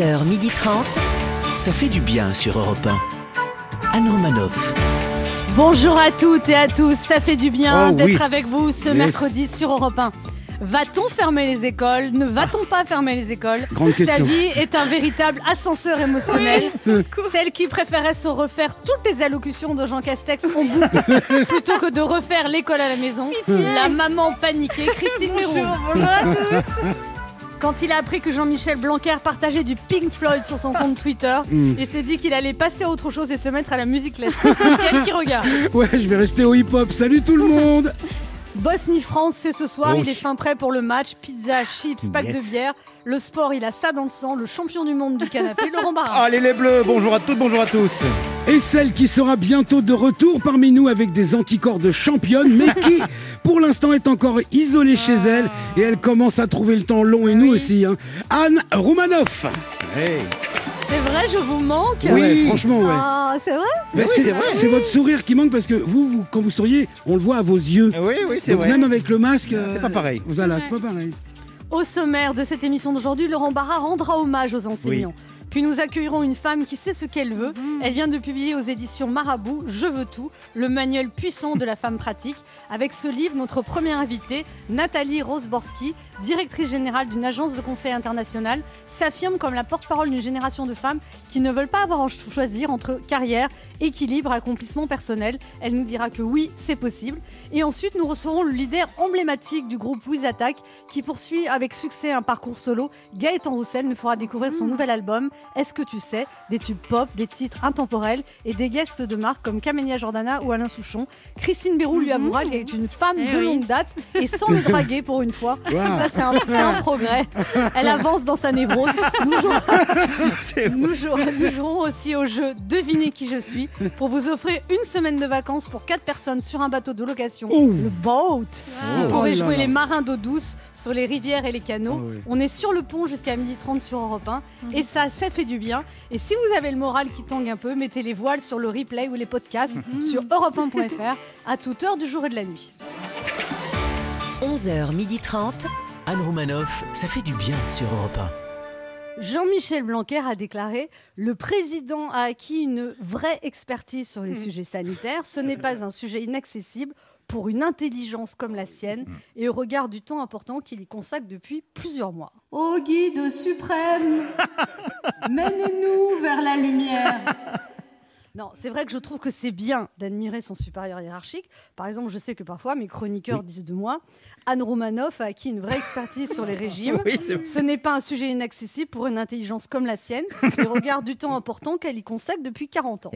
11h30. Ça fait du bien sur Europe 1. Anne Romanoff. Bonjour à toutes et à tous, ça fait du bien Oh d'être oui. avec vous ce Yes. mercredi sur Europe 1. Va-t-on fermer les écoles? Ne va-t-on pas fermer les écoles? Grande Sa question. vie est un véritable ascenseur émotionnel. Celle qui préférait se refaire toutes les allocutions de Jean Castex en boucle plutôt que de refaire l'école à la maison. La maman paniquée, Christine Mérou. Bonjour à tous. Quand il a appris que Jean-Michel Blanquer partageait du Pink Floyd sur son compte Twitter, Mm. il s'est dit qu'il allait passer à autre chose et se mettre à la musique classique. Mickaël qui regarde. Ouais, je vais rester au hip-hop. Salut tout le monde Bosnie-France, c'est ce soir. Oh, il est fin prêt pour le match. Pizza, chips, pack Yes. de bière. Le sport, il a ça dans le sang. Le champion du monde du canapé, Laurent Barra. Allez les bleus, bonjour à toutes, bonjour à tous. Et celle qui sera bientôt de retour parmi nous avec des anticorps de championne, mais qui, pour l'instant, est encore isolée chez elle et elle commence à trouver le temps long et nous Oui. aussi. hein. Anne Roumanoff C'est vrai, je vous manque. Ouais, franchement, ouais. Ah, c'est vrai Mais oui, c'est c'est vrai. c'est votre sourire qui manque parce que vous, vous, quand vous souriez, on le voit à vos yeux. Oui, oui, c'est Donc vrai. même avec le masque, euh, C'est pas pareil. Voilà, c'est pas pareil. Au sommaire de cette émission d'aujourd'hui, Laurent Barra rendra hommage aux enseignants. Puis nous accueillerons une femme qui sait ce qu'elle veut. Elle vient de publier aux éditions Marabout Je veux tout, le manuel puissant de la femme pratique. Avec ce livre, notre première invitée, Nathalie Rosborski, directrice générale d'une agence de conseil international, s'affirme comme la porte-parole d'une génération de femmes qui ne veulent pas avoir à choisir entre carrière, équilibre, accomplissement personnel. Elle nous dira que oui, c'est possible. Et ensuite, nous recevrons le leader emblématique du groupe Louise Attaque qui poursuit avec succès un parcours solo. Gaëtan Roussel nous fera découvrir son nouvel album Est-ce que tu sais? Des tubes pop, des titres intemporels et des guests de marque comme Camélia Jordana ou Alain Souchon. Christine Bérou lui avouera qu'elle est une femme Eh de oui. longue date et sans le draguer pour une fois. Wow. Ça, c'est un, progrès. Elle avance dans sa névrose. Nous jouerons, C'est vrai. nous jouerons, nous jouerons aussi au jeu Devinez qui je suis pour vous offrir une semaine de vacances pour 4 personnes sur un bateau de location, Oh. le boat. Vous Oh pourrez là jouer là. les marins d'eau douce sur les rivières et les canaux. Oh oui. On est sur le pont jusqu'à 12h30 sur Europe 1 et ça, ça fait du bien. Et si vous avez le moral qui tangue un peu, mettez les voiles sur le replay ou les podcasts sur europe1.fr à toute heure du jour et de la nuit. 11h30. Anne Romanoff, ça fait du bien sur Europe Jean-Michel Blanquer a déclaré Le président a acquis une vraie expertise sur les sujets sanitaires. Ce n'est pas un sujet inaccessible pour une intelligence comme la sienne et au regard du temps important qu'il y consacre depuis plusieurs mois. Ô guide suprême, mène-nous vers la lumière. Non, c'est vrai que je trouve que c'est bien d'admirer son supérieur hiérarchique. Par exemple, je sais que parfois mes chroniqueurs disent de moi Anne Romanoff a acquis une vraie expertise sur les régimes. Oui. Ce n'est pas un sujet inaccessible pour une intelligence comme la sienne, et au regard du temps important qu'elle y consacre depuis 40 ans.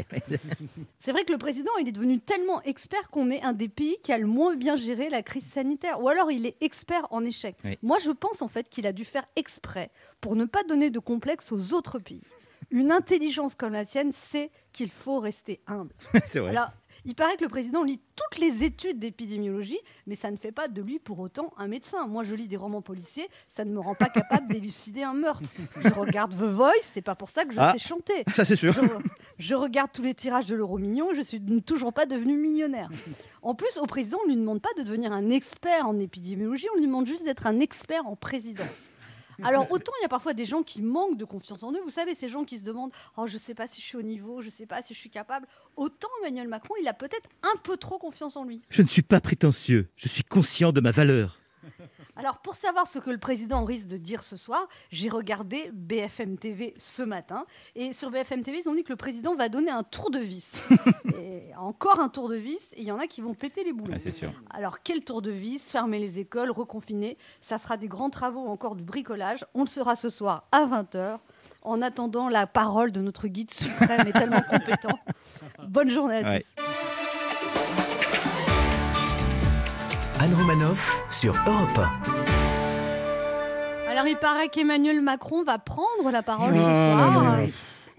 C'est vrai que le président, il est devenu tellement expert qu'on est un des pays qui a le moins bien géré la crise sanitaire. Ou alors il est expert en échec. Oui. Moi, je pense en fait qu'il a dû faire exprès pour ne pas donner de complexe aux autres pays. Une intelligence comme la sienne sait qu'il faut rester humble. C'est vrai. Alors, il paraît que le président lit toutes les études d'épidémiologie, mais ça ne fait pas de lui pour autant un médecin. Moi, je lis des romans policiers, ça ne me rend pas capable d'élucider un meurtre. Je regarde The Voice, c'est pas pour ça que je Ah. sais chanter. Ça c'est sûr. Je, je regarde tous les tirages de l'euro million, je suis toujours pas devenu millionnaire. En plus, au président, on ne lui demande pas de devenir un expert en épidémiologie, on lui demande juste d'être un expert en présidence. Alors autant il y a parfois des gens qui manquent de confiance en eux, vous savez, ces gens qui se demandent "Oh, je sais pas si je suis au niveau, je sais pas si je suis capable." Autant Emmanuel Macron, il a peut-être un peu trop confiance en lui. Je ne suis pas prétentieux, je suis conscient de ma valeur. Alors pour savoir ce que le président risque de dire ce soir, j'ai regardé BFM TV ce matin et sur BFM TV, ils ont dit que le président va donner un tour de vis. et encore un tour de vis et il y en a qui vont péter les boulons. Ah, c'est sûr. Alors, quel tour de vis? Fermer les écoles, reconfiner Ça sera des grands travaux, encore du bricolage. On le sera ce soir à 20h. En attendant la parole de notre guide suprême et tellement compétent. Bonne journée à Ouais. tous. Anne Romanoff sur Europe Alors, il paraît qu'Emmanuel Macron va prendre la parole ce là soir.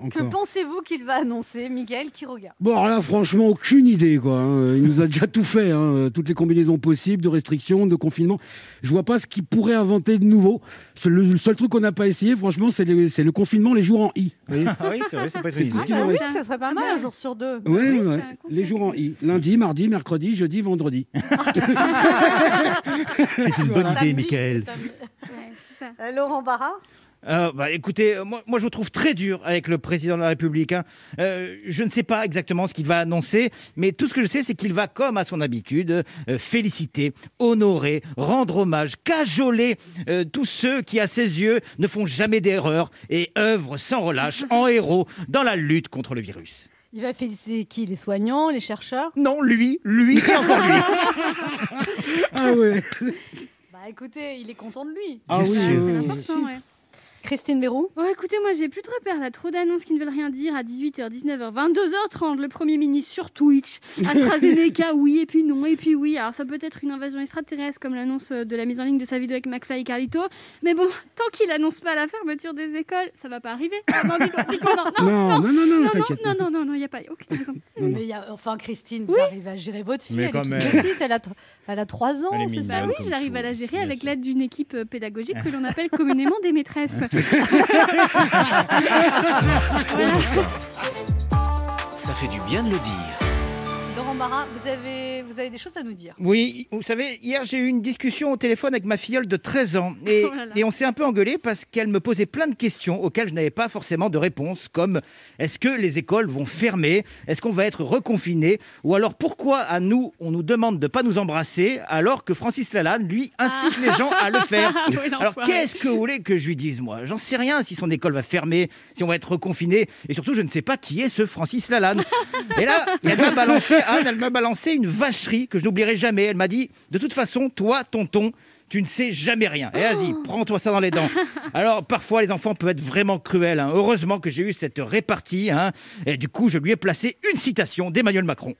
Que pensez-vous qu'il va annoncer Miguel qui regarde Bon, alors là, franchement, aucune idée, quoi. hein. Il nous a déjà tout fait, hein. toutes les combinaisons possibles de restrictions, de confinement. Je vois pas ce qu'il pourrait inventer de nouveau. Le, seul truc qu'on n'a pas essayé, franchement, c'est le, confinement, les jours en I. Vous voyez? Ah oui, c'est vrai, c'est pas tout ce Ah bah oui, ça serait pas mal un jour sur deux. Ouais, ouais, c'est ouais. Les jours en I. Lundi, mardi, mercredi, jeudi, vendredi. C'est une bonne idée, Michael. Ouais, ça. Euh, Laurent Barra? Euh, bah, écoutez, euh, moi, moi, je vous trouve très dur avec le président de la République. hein. Euh, je ne sais pas exactement ce qu'il va annoncer, mais tout ce que je sais, c'est qu'il va, comme à son habitude, euh, féliciter, honorer, rendre hommage, cajoler euh, tous ceux qui, à ses yeux, ne font jamais d'erreur et œuvrent sans relâche en héros dans la lutte contre le virus. Il va féliciter qui Les soignants, les chercheurs? Non, lui, lui et encore lui. Ah ouais. Bah écoutez, il est content de lui. Ah oui, oui, oui. C'est important, ouais. Christine Bérou Bon, écoutez, moi j'ai plus de repères là, trop d'annonces qui ne veulent rien dire à 18h, 19h, 22h30, le Premier ministre sur Twitch, AstraZeneca, oui, et puis non, et puis oui. Alors ça peut être une invasion extraterrestre comme l'annonce de la mise en ligne de sa vidéo avec McFly et Carlito, mais bon, tant qu'il annonce pas la fermeture des écoles, ça va pas arriver. Ah, non, non, non, Non, non, non, non, non, non, non, non, non, il n'y a pas aucune raison. Mais il y a- enfin, Christine, vous arrivez à gérer votre fille. Mais elle est quand toute même. petite, elle a, elle a 3 ans, c'est ça Bah oui, je l'arrive à la gérer avec l'aide d'une équipe euh, pédagogique que l'on appelle communément des maîtresses. Ça fait du bien de le dire. Laurent Barra, vous avez, vous avez des choses à nous dire. Oui, vous savez, hier j'ai eu une discussion au téléphone avec ma filleule de 13 ans. Et, Oh là là. et on s'est un peu engueulé parce qu'elle me posait plein de questions auxquelles je n'avais pas forcément de réponse, comme est-ce que les écoles vont fermer? Est-ce qu'on va être reconfiné? Ou alors pourquoi à nous, on nous demande de ne pas nous embrasser alors que Francis Lalanne, lui, incite les gens à le faire? Ah oui, alors qu'est-ce que vous voulez que je lui dise moi? J'en sais rien si son école va fermer, si on va être reconfiné, et surtout je ne sais pas qui est ce Francis Lalanne. Et là, elle m'a balancé, Elle m'a balancé une vacherie que je n'oublierai jamais. Elle m'a dit, de toute façon, toi, tonton, tu ne sais jamais rien. Et vas-y, prends-toi ça dans les dents. Alors, parfois, les enfants peuvent être vraiment cruels. hein. Heureusement que j'ai eu cette répartie. hein. Et du coup, je lui ai placé une citation d'Emmanuel Macron.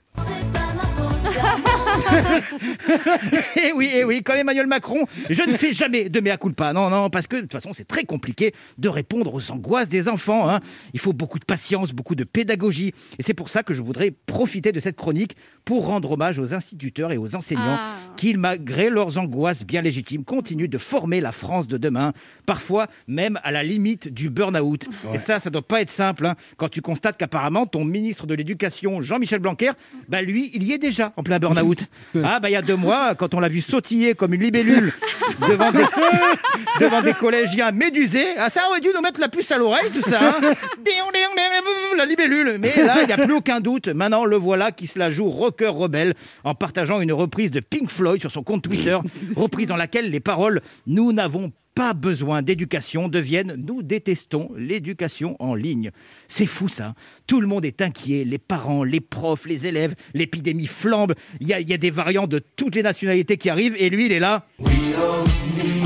Eh oui, eh oui, comme Emmanuel Macron, je ne fais jamais de mea culpa. Non, non, parce que de toute façon, c'est très compliqué de répondre aux angoisses des enfants. hein. Il faut beaucoup de patience, beaucoup de pédagogie. Et c'est pour ça que je voudrais profiter de cette chronique pour rendre hommage aux instituteurs et aux enseignants Ah. qui, malgré leurs angoisses bien légitimes, continuent de former la France de demain, parfois même à la limite du burn-out. Et ça, ça doit pas être simple hein, quand tu constates qu'apparemment ton ministre de l'Éducation, Jean-Michel Blanquer, bah lui, il y est déjà en plein burn-out. Ah bah il y a deux mois, quand on l'a vu sautiller comme une libellule devant des, devant des collégiens médusés, ah ça aurait dû nous mettre la puce à l'oreille, tout ça. hein. la libellule. Mais là, il n'y a plus aucun doute. Maintenant, le voilà qui se la joue rocker rebelle en partageant une reprise de Pink Floyd sur son compte Twitter, reprise dans laquelle les paroles « Nous n'avons pas besoin d'éducation deviennent nous détestons l'éducation en ligne. C'est fou ça. Tout le monde est inquiet, les parents, les profs, les élèves, l'épidémie flambe. Il y, a- il y a des variants de toutes les nationalités qui arrivent et lui il est là.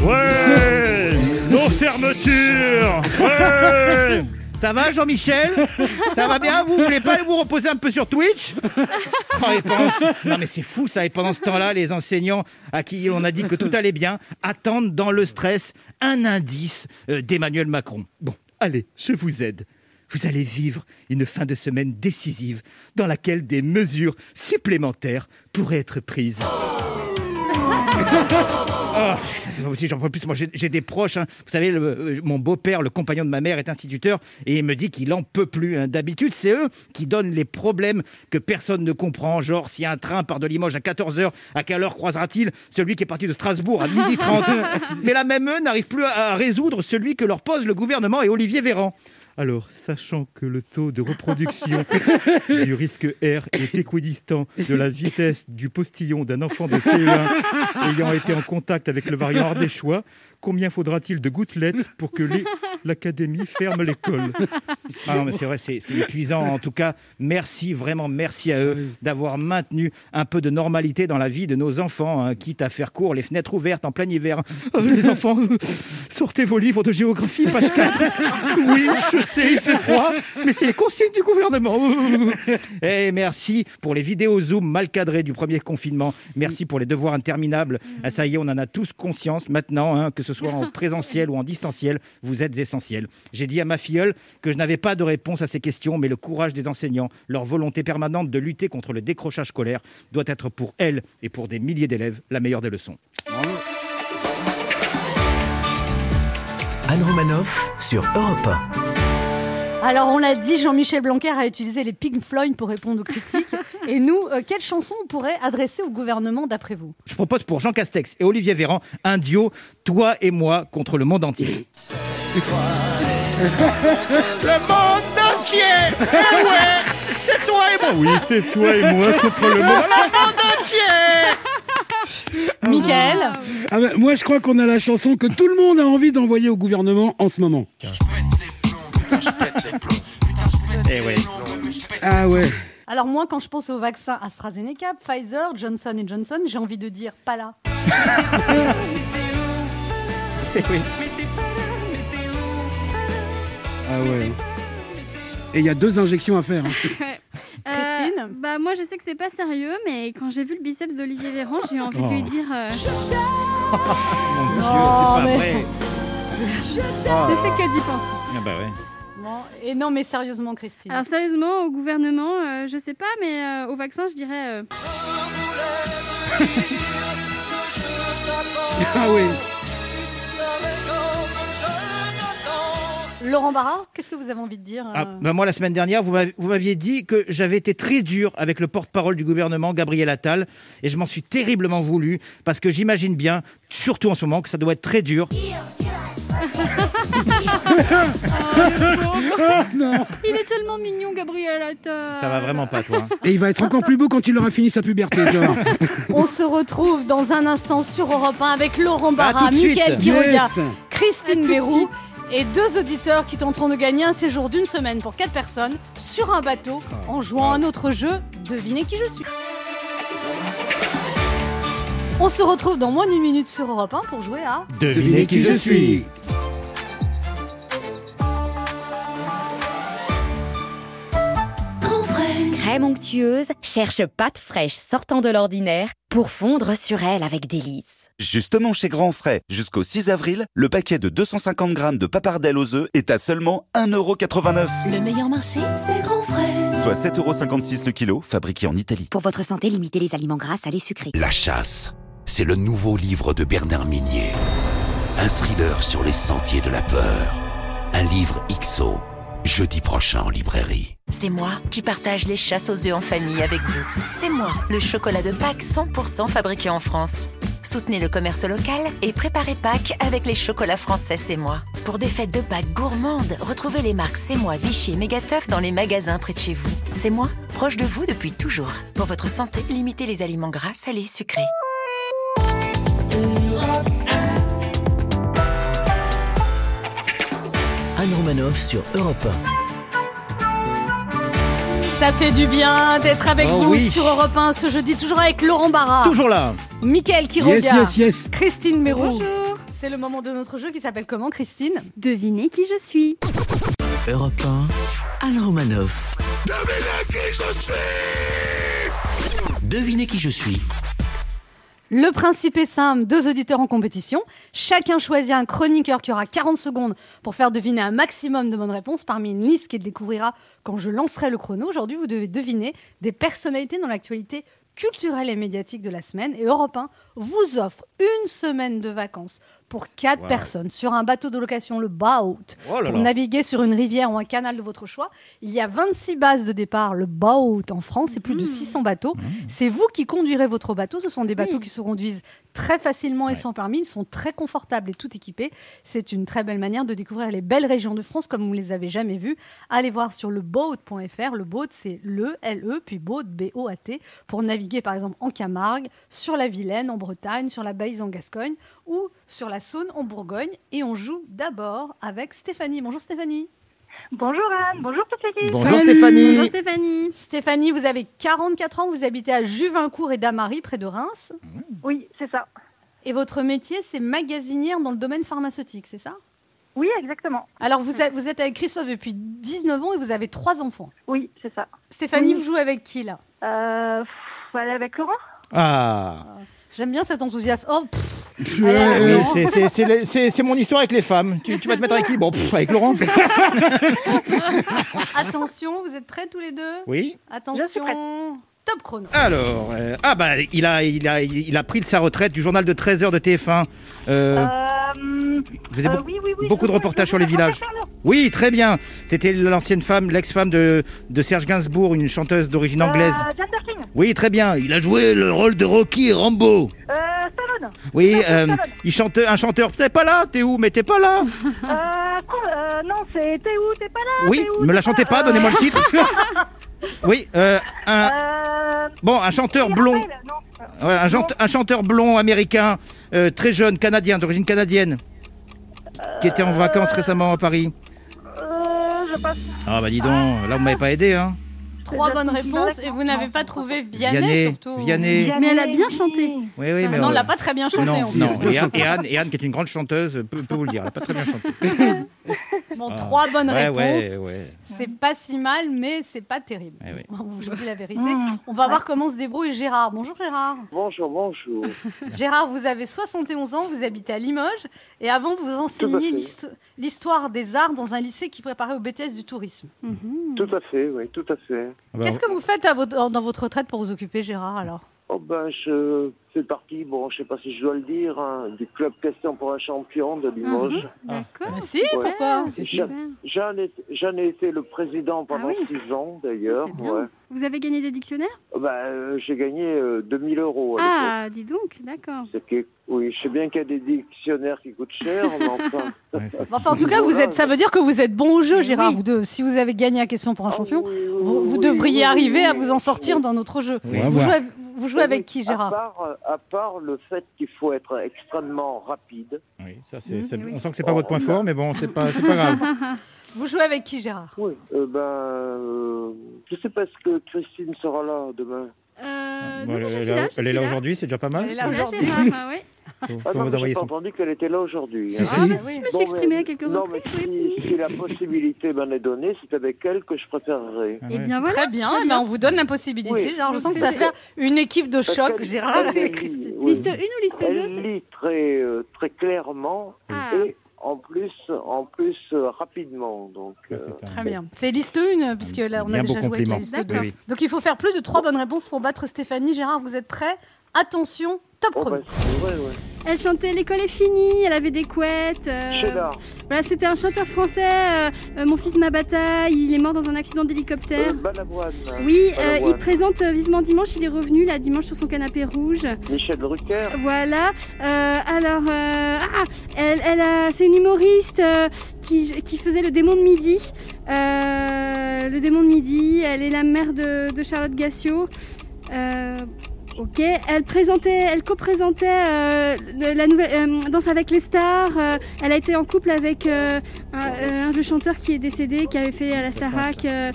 Ouais Nos fermetures Ouais Ça va Jean-Michel? Ça va bien? Vous voulez pas aller vous reposer un peu sur Twitch? Oh, et pendant Non mais c'est fou ça. Et pendant ce temps-là, les enseignants à qui on a dit que tout allait bien attendent dans le stress un indice euh, d'Emmanuel Macron. Bon, allez, je vous aide. Vous allez vivre une fin de semaine décisive dans laquelle des mesures supplémentaires pourraient être prises. Oh, ça, c'est j'en peux plus. Moi, j'ai des proches. hein. Vous savez, le- euh, mon beau-père, le compagnon de ma mère, est instituteur et il me dit qu'il en peut plus. hein. D'habitude, c'est eux qui donnent les problèmes que personne ne comprend. Genre, si un train part de Limoges à 14h, à quelle heure croisera-t-il celui qui est parti de Strasbourg à 12h30 Mais là, même eux n'arrivent plus à, à résoudre celui que leur pose le gouvernement et Olivier Véran. Alors, sachant que le taux de reproduction du risque R est équidistant de la vitesse du postillon d'un enfant de CE1 ayant été en contact avec le variant ardéchois, combien faudra-t-il de gouttelettes pour que les- l'académie ferme l'école Ah non, mais c'est vrai, c'est c'est épuisant. En tout cas, merci, vraiment merci à eux d'avoir maintenu un peu de normalité dans la vie de nos enfants, hein, quitte à faire court les fenêtres ouvertes en plein hiver. Euh, les enfants, euh, sortez vos livres de géographie, page 4. Oui, je sais, il fait froid, mais c'est les consignes du gouvernement. Et merci pour les vidéos Zoom mal cadrées du premier confinement. Merci pour les devoirs interminables. Ah, ça y est, on en a tous conscience maintenant, hein, que ce soit en présentiel ou en distanciel, vous êtes essentiels. J'ai dit à ma filleule que je n'avais pas de réponse à ces questions, mais le courage des enseignants, leur volonté permanente de lutter contre le décrochage scolaire doit être pour elle et pour des milliers d'élèves la meilleure des leçons. Anne Romanoff sur Europe Alors, on l'a dit, Jean-Michel Blanquer a utilisé les Pink Floyd pour répondre aux critiques. Et nous, euh, quelle chanson on pourrait adresser au gouvernement d'après vous? Je propose pour Jean Castex et Olivier Véran un duo, toi et moi contre le monde entier. Le monde entier Eh ouais C'est toi et moi Oui, c'est toi et moi contre le monde. Le monde entier Michael? Ah bah, moi, je crois qu'on a la chanson que tout le monde a envie d'envoyer au gouvernement en ce moment. Eh ouais. Ah ouais. Alors moi, quand je pense au vaccin AstraZeneca, Pfizer, Johnson Johnson, j'ai envie de dire pas là. Eh oui. Ah ouais. Et il y a deux injections à faire. hein. Euh, Christine Bah moi je sais que c'est pas sérieux, mais quand j'ai vu le biceps d'Olivier Véran, j'ai eu envie de lui dire. euh, Mon Dieu, Oh, c'est pas mais vrai. J'ai fait que d'y penser. Ah bah ouais. Et non, mais sérieusement, Christine. Alors sérieusement, au gouvernement, euh, je sais pas, mais euh, au vaccin, je dirais. euh, Ah ouais. Laurent Barra, qu'est-ce que vous avez envie de dire Ah, euh, bah moi, la semaine dernière, vous m'aviez dit que j'avais été très dur avec le porte-parole du gouvernement, Gabriel Attal, et je m'en suis terriblement voulu, parce que j'imagine bien, surtout en ce moment, que ça doit être très dur. Il est tellement mignon, Gabriel Attal. Ça va vraiment pas, toi. hein. Et il va être encore plus beau quand il aura fini sa puberté. tu vois. On se retrouve dans un instant sur Europe 1 avec Laurent Barra, tout de suite. Mickaël Quiroga, Yes. Christine de Mérou et deux auditeurs qui tenteront de gagner un séjour d'une semaine pour quatre personnes sur un bateau en jouant à un autre jeu. Devinez qui je suis. On se retrouve dans moins d'une minute sur Europe 1 pour jouer à Devinez qui je suis. Crème onctueuse cherche pâte fraîche sortant de l'ordinaire pour fondre sur elle avec délice. Justement chez Grand Frais, jusqu'au 6 avril, le paquet de 250 grammes de papardelle aux œufs est à seulement 1,89€, Le meilleur marché, c'est grand frais. soit 7,56€ le kilo, fabriqué en Italie. Pour votre santé, limitez les aliments gras, salés, sucrés. La chasse, c'est le nouveau livre de Bernard Minier. Un thriller sur les sentiers de la peur. Un livre XO, jeudi prochain en librairie. C'est moi qui partage les chasses aux œufs en famille avec vous. C'est moi, le chocolat de Pâques 100% fabriqué en France. Soutenez le commerce local et préparez Pâques avec les chocolats français C'est moi. Pour des fêtes de Pâques gourmandes, retrouvez les marques C'est moi, Vichy et Mégateuf dans les magasins près de chez vous. C'est moi, proche de vous depuis toujours. Pour votre santé, limitez les aliments gras, salés, sucrés. Anne Romanoff sur Europe Ça fait du bien d'être avec Oh vous oui. sur Europe 1 ce jeudi, toujours avec Laurent Barra, Toujours là. Mickaël Quiroga, Yes, yes, yes. Christine Mérou. Bonjour. C'est le moment de notre jeu qui s'appelle comment, Christine? Devinez qui je suis. 1. Europe 1, Anne Romanoff. Devinez qui je suis. Le principe est simple, deux auditeurs en compétition. Chacun choisit un chroniqueur qui aura 40 secondes pour faire deviner un maximum de bonnes réponses parmi une liste qu'il découvrira quand je lancerai le chrono. Aujourd'hui, vous devez deviner des personnalités dans l'actualité culturelle et médiatique de la semaine. Et Europe 1 vous offre une semaine de vacances pour quatre Wow. personnes sur un bateau de location, le Boat, Oh là pour là. naviguer sur une rivière ou un canal de votre choix. Il y a 26 bases de départ, le Boat en France, et plus de 600 bateaux. C'est vous qui conduirez votre bateau. Ce sont des bateaux Oui. qui se conduisent très facilement et sans permis. Ils sont très confortables et tout équipés. C'est une très belle manière de découvrir les belles régions de France comme vous ne les avez jamais vues. Allez voir sur le boat.fr. Le boat, c'est le L-E, puis boat, B-O-A-T, pour naviguer par exemple en Camargue, sur la Vilaine, en Bretagne, sur la Baïse en Gascogne ou sur la Saône en Bourgogne. Et on joue d'abord avec Stéphanie. Bonjour Stéphanie. Bonjour Anne, bonjour toute l'équipe. Bonjour Salut. Stéphanie. Bonjour Stéphanie. Stéphanie, vous avez 44 ans, vous habitez à Juvincourt et Damary, près de Reims. Oui, c'est ça. Et votre métier, c'est magasinière dans le domaine pharmaceutique, c'est ça? Oui, exactement. Alors, vous, êtes- vous êtes avec Christophe depuis 19 ans et vous avez trois enfants. Oui, c'est ça. Stéphanie, Oui. vous jouez avec qui, là? Euh, pff, aller avec Laurent? Ah. J'aime bien cet enthousiasme. Oh, pff, C'est- mon histoire avec les femmes. Tu, tu vas te mettre avec qui? Bon, pff, avec Laurent. attention, vous êtes prêts tous les deux? Oui. Attention, top chrono. Alors, euh, ah bah, il a, il, a, il a pris sa retraite du journal de 13h de TF1. Euh, Euh, vous faisait euh, beaucoup, oui, oui, oui. beaucoup de reportages sur les villages. Oui, très bien. C'était l'ancienne femme, l'ex-femme de, de Serge Gainsbourg, une chanteuse d'origine anglaise. Euh, Jane Birkin. Oui, très bien. Il a joué le rôle de Rocky et Rambo. Euh, Stallone. Oui, euh, il chante un chanteur. T'es pas là T'es où? Mais t'es pas là Euh, euh, non, c'est T'es où T'es pas là Oui, où me la chantez pas, Euh, donnez-moi le titre. Oui, euh, un, Euh, bon, un chanteur blond. Ouais, un, chante- un chanteur blond américain, euh, très jeune, canadien, d'origine canadienne, qui était en vacances récemment à Paris. Je passe. Ah bah dis donc, là vous m'avez pas aidé, hein. Trois bonnes réponses et vous n'avez pas trouvé Vianney, Vianney, surtout. Vianney. Mais elle a bien chanté. Oui, oui, mais Non, euh, elle l'a pas très bien chanté. non, en plus. non. Et, Anne, et Anne- qui est une grande chanteuse, peut, peut vous le dire, elle a pas très bien chanté. Bon, Ah. trois bonnes ouais, réponses. ouais, ouais. C'est pas si mal, mais c'est pas terrible. Ouais, ouais. Je vous dis la vérité. Mmh. On va voir comment se débrouille Gérard. Bonjour Gérard. Bonjour, bonjour. Gérard, vous avez 71 ans, vous habitez à Limoges et avant vous l'histo- l'histoire des arts dans un lycée qui préparait au BTS du tourisme. Tout à fait, oui, tout à fait. Ah bah, Qu'est-ce que vous faites à votre- dans votre retraite pour vous occuper Gérard alors? Oh ben, je fais partie, bon, je sais pas si je dois le dire, hein, du club Question pour un champion de Limoges. D'accord. Bah si, Ouais. pourquoi si, si. J'en- ai, ai été le président pendant Ah oui. six ans, d'ailleurs. Ouais. Vous avez gagné des dictionnaires? Oh Ben, euh, j'ai gagné euh, 2000 euros à. Ah, dis donc, d'accord. C'est que- oui, je sais bien qu'il y a des dictionnaires qui coûtent cher, mais enfin. Ouais, en tout cas, vous êtes, ça veut dire que vous êtes bon au jeu, Gérard. oui. Vous deux, si vous avez gagné la question pour un champion, Ah oui, oui, vous, oui, vous oui, devriez oui, arriver oui, à vous en sortir dans notre jeu. Vous jouez, vous jouez avec qui, À Gérard part, euh, à part le fait qu'il faut être extrêmement rapide. oui, ça, c'est, c'est- oui. on sent que c'est pas votre point fort, mais bon, c'est pas, c'est pas grave. Vous jouez avec qui, Gérard Oui. Euh, ben, euh, je sais pas ce que Christine sera là demain. Euh, Bon, non, elle, je suis est là, là, je elle est suis là là. aujourd'hui, c'est déjà pas mal. Elle est là aujourd'hui. Gérard, ah Ah vous son. entendu qu'elle était là aujourd'hui. Si, hein. si. Ah, bah, si, je me suis Bon, exprimée mais- à quelques Non, mais oui. si, si la possibilité m'en est donnée, c'est avec elle que je préférerais. Ah Eh bien voilà. Très bien, très eh ben, on vous donne la possibilité. Oui. Je sens que ça va faire une équipe de choc, Gérard elle et Christine. oui. Liste 1 ou liste 2 Elle lit très, euh, très clairement Ah. et en plus, en plus euh, rapidement. Donc, euh, Très bien. C'est liste 1, puisque là, on a Bien déjà joué avec la liste D'accord. 2. Oui, oui. Donc il faut faire plus de trois bonnes réponses pour battre Stéphanie. Gérard, vous êtes prêts Attention, top oh, chrono. bah, c'est vrai, ouais. Elle chantait L'école est finie, elle avait des couettes. euh, voilà, c'était un chanteur français. euh, euh, mon fils ma bataille, il est mort dans un accident d'hélicoptère. euh, Balavoine, Oui, euh, il présente euh, Vivement Dimanche, il est revenu là dimanche sur son canapé rouge. Michel Drucker, Voilà. Euh, alors, euh, ah, elle, elle a, c'est une humoriste euh, qui, qui faisait le démon de midi. Euh, le démon de midi. Elle est la mère de, de Charlotte Gassio. Ok. Elle présentait, elle co-présentait euh, la nouvelle euh, Danse avec les stars. Euh, elle a été en couple avec euh, un, euh, un chanteur qui est décédé, qui avait fait à la Starac. euh,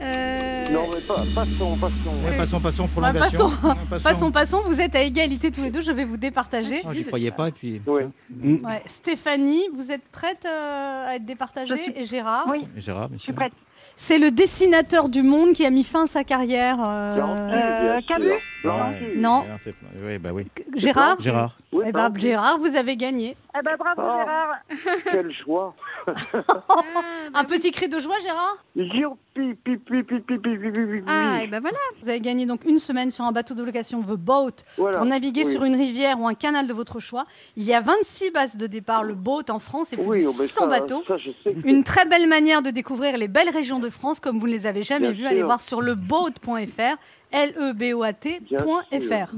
euh, non mais pas, passons, passons. Ouais, passons, passons, prolongation. passons. Ouais, Passons, passons, vous êtes à égalité tous les deux, je vais vous départager. Oh, J'y croyais pas, et puis. Oui. Ouais. Stéphanie, vous êtes prête euh, à être départagée? Je suis- Et Gérard? Oui, Et Gérard, je suis prête. C'est le dessinateur du monde qui a mis fin à sa carrière. euh, Euh, Camus. Non. Oui, bah oui. Gérard Gérard. Oui, Eh ben. Gérard, vous avez gagné. Eh ben bravo Ah. Gérard. Quelle joie. Un petit cri de joie, Gérard Youpi, Ah, et ben voilà. Vous avez gagné donc une semaine sur un bateau de location The Boat Voilà, pour naviguer sur une rivière ou un canal de votre choix. Il y a 26 bases de départ, le boat en France, et plus de oh, mais 600 bateaux. Une très belle manière de découvrir les belles régions de France comme vous ne les avez jamais vues. Allez voir sur leboat.fr. L-E-B-O-A-T.fr.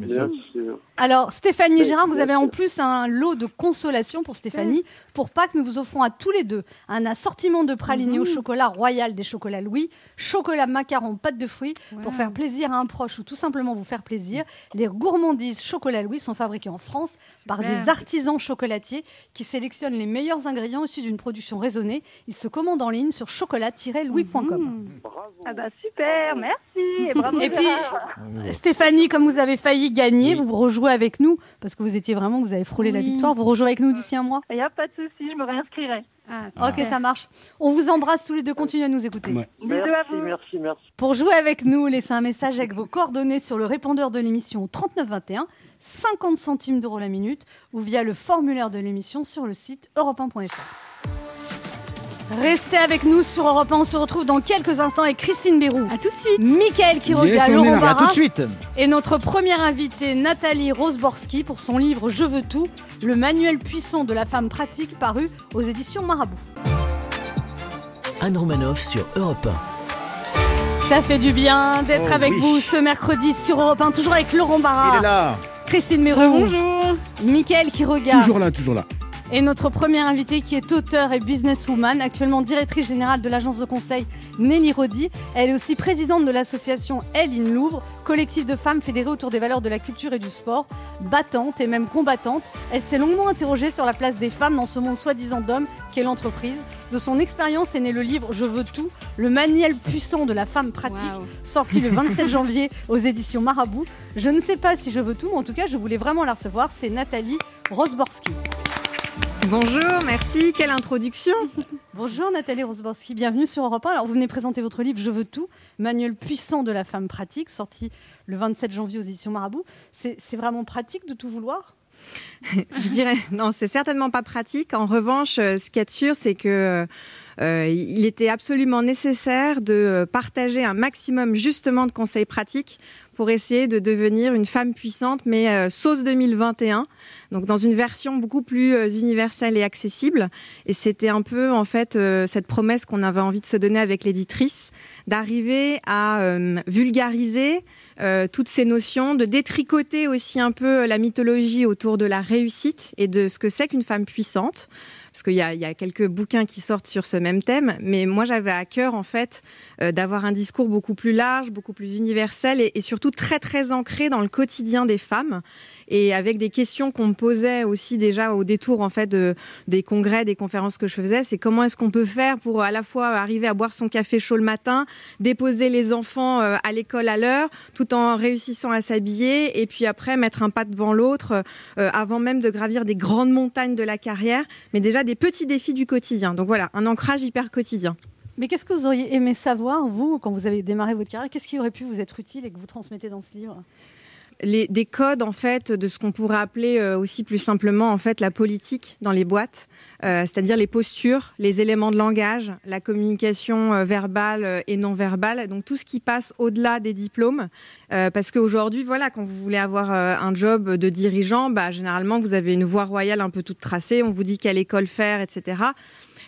Alors, Stéphanie Gérard, vous avez en plus un lot de consolation pour Stéphanie. Pour Pâques, nous vous offrons à tous les deux un assortiment de pralinés au chocolat royal des chocolats Louis, chocolat macaron, pâte de fruits, pour faire plaisir à un proche ou tout simplement vous faire plaisir. Les gourmandises chocolat Louis sont fabriquées en France par des artisans chocolatiers qui sélectionnent les meilleurs ingrédients issus d'une production raisonnée. Ils se commandent en ligne sur chocolat-louis.com. Bravo. Ah bah super, merci et bravo Et puis. Stéphanie, comme vous avez failli gagner, vous rejouez avec nous parce que vous étiez vraiment, vous avez frôlé la victoire. Vous rejouez avec nous d'ici un mois. Il n'y a pas de souci, je me réinscrirai. Ah, Ok, ça marche. On vous embrasse tous les deux. Continuez à nous écouter. Ouais. Merci, merci, merci. Pour jouer avec nous, laissez un message avec vos coordonnées sur le répondeur de l'émission au 3921, 50 centimes d'euros la minute, ou via le formulaire de l'émission sur le site europe1.fr. Restez avec nous sur Europe 1. On se retrouve dans quelques instants avec Christine Bérou, À tout de suite. Mickaël Quiroga, Yes, est Laurent là. À tout Barra de suite. et notre première invitée Nathalie Rosborski pour son livre Je veux tout, le manuel puissant de la femme pratique paru aux éditions Marabout. Anne Romanoff sur Europe 1. Ça fait du bien d'être Oh avec oui. vous ce mercredi sur Europe 1, toujours avec Laurent Il est Barra, là. Christine Mérou, Bonjour. Mickaël qui regarde. Toujours là, toujours là. Et notre première invitée qui est auteur et businesswoman, actuellement directrice générale de l'agence de conseil Nelly Rodi. Elle est aussi présidente de l'association Elle in Louvre, collectif de femmes fédérées autour des valeurs de la culture et du sport, battante et même combattante. Elle s'est longuement interrogée sur la place des femmes dans ce monde soi-disant d'hommes qu'est l'entreprise. De son expérience est né le livre Je veux tout, le manuel puissant de la femme pratique, sorti le 27 janvier aux éditions Marabout. Je ne sais pas si je veux tout, mais en tout cas, je voulais vraiment la recevoir. C'est Nathalie Rosborski. Bonjour, merci, quelle introduction Bonjour Nathalie Rosborski, bienvenue sur Europe 1. Alors vous venez présenter votre livre Je veux tout, manuel puissant de la femme pratique, sorti le 27 janvier aux éditions Marabout. C'est vraiment pratique de tout vouloir? Je dirais, non, c'est certainement pas pratique. En revanche, euh, ce qui est sûr, c'est que euh, il était absolument nécessaire de partager un maximum justement de conseils pratiques pour essayer de devenir une femme puissante, mais euh, sauce 2021, donc dans une version beaucoup plus euh, universelle et accessible. Et c'était un peu en fait euh, cette promesse qu'on avait envie de se donner avec l'éditrice, d'arriver à vulgariser toutes ces notions, de détricoter aussi un peu la mythologie autour de la réussite et de ce que c'est qu'une femme puissante parce qu'il y, a quelques bouquins qui sortent sur ce même thème, mais moi j'avais à cœur en fait euh, d'avoir un discours beaucoup plus large, beaucoup plus universel et, et surtout très très ancré dans le quotidien des femmes et avec des questions qu'on me posait aussi déjà au détour en fait de, des congrès, des conférences que je faisais, c'est comment est-ce qu'on peut faire pour à la fois arriver à boire son café chaud le matin, déposer les enfants euh, à l'école à l'heure, tout en réussissant à s'habiller et puis après mettre un pas devant l'autre euh, avant même de gravir des grandes montagnes de la carrière, mais déjà des petits défis du quotidien. Donc voilà, un ancrage hyper quotidien. Mais qu'est-ce que vous auriez aimé savoir, vous, quand vous avez démarré votre carrière? Qu'est-ce qui aurait pu vous être utile et que vous transmettez dans ce livre? Des codes en fait de ce qu'on pourrait appeler euh, aussi plus simplement en fait la politique dans les boîtes, euh, c'est-à-dire les postures, les éléments de langage, la communication euh, verbale et non verbale, donc tout ce qui passe au-delà des diplômes, parce qu'aujourd'hui voilà quand vous voulez avoir un job de dirigeant, bah, généralement vous avez une voie royale un peu toute tracée, on vous dit quelle école faire, etc.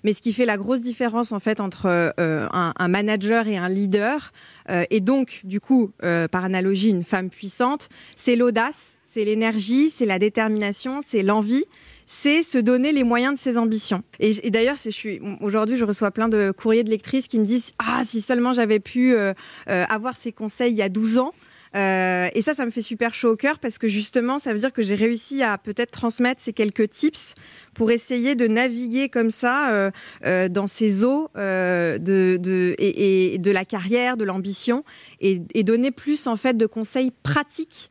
Mais ce qui fait la grosse différence en fait entre euh, un, manager et un leader, euh, et donc du coup euh, par analogie une femme puissante, c'est l'audace, c'est l'énergie, c'est la détermination, c'est l'envie c'est se donner les moyens de ses ambitions. Et, d'ailleurs, aujourd'hui, je reçois plein de courriers de lectrices qui me disent ah si seulement j'avais pu avoir ces conseils il y a 12 ans. Euh, et ça, ça me fait super chaud au cœur parce que justement, ça veut dire que j'ai réussi à peut-être transmettre ces quelques tips pour essayer de naviguer comme ça euh, euh, dans ces eaux de, et, de la carrière, de l'ambition et, et, donner plus en fait de conseils pratiques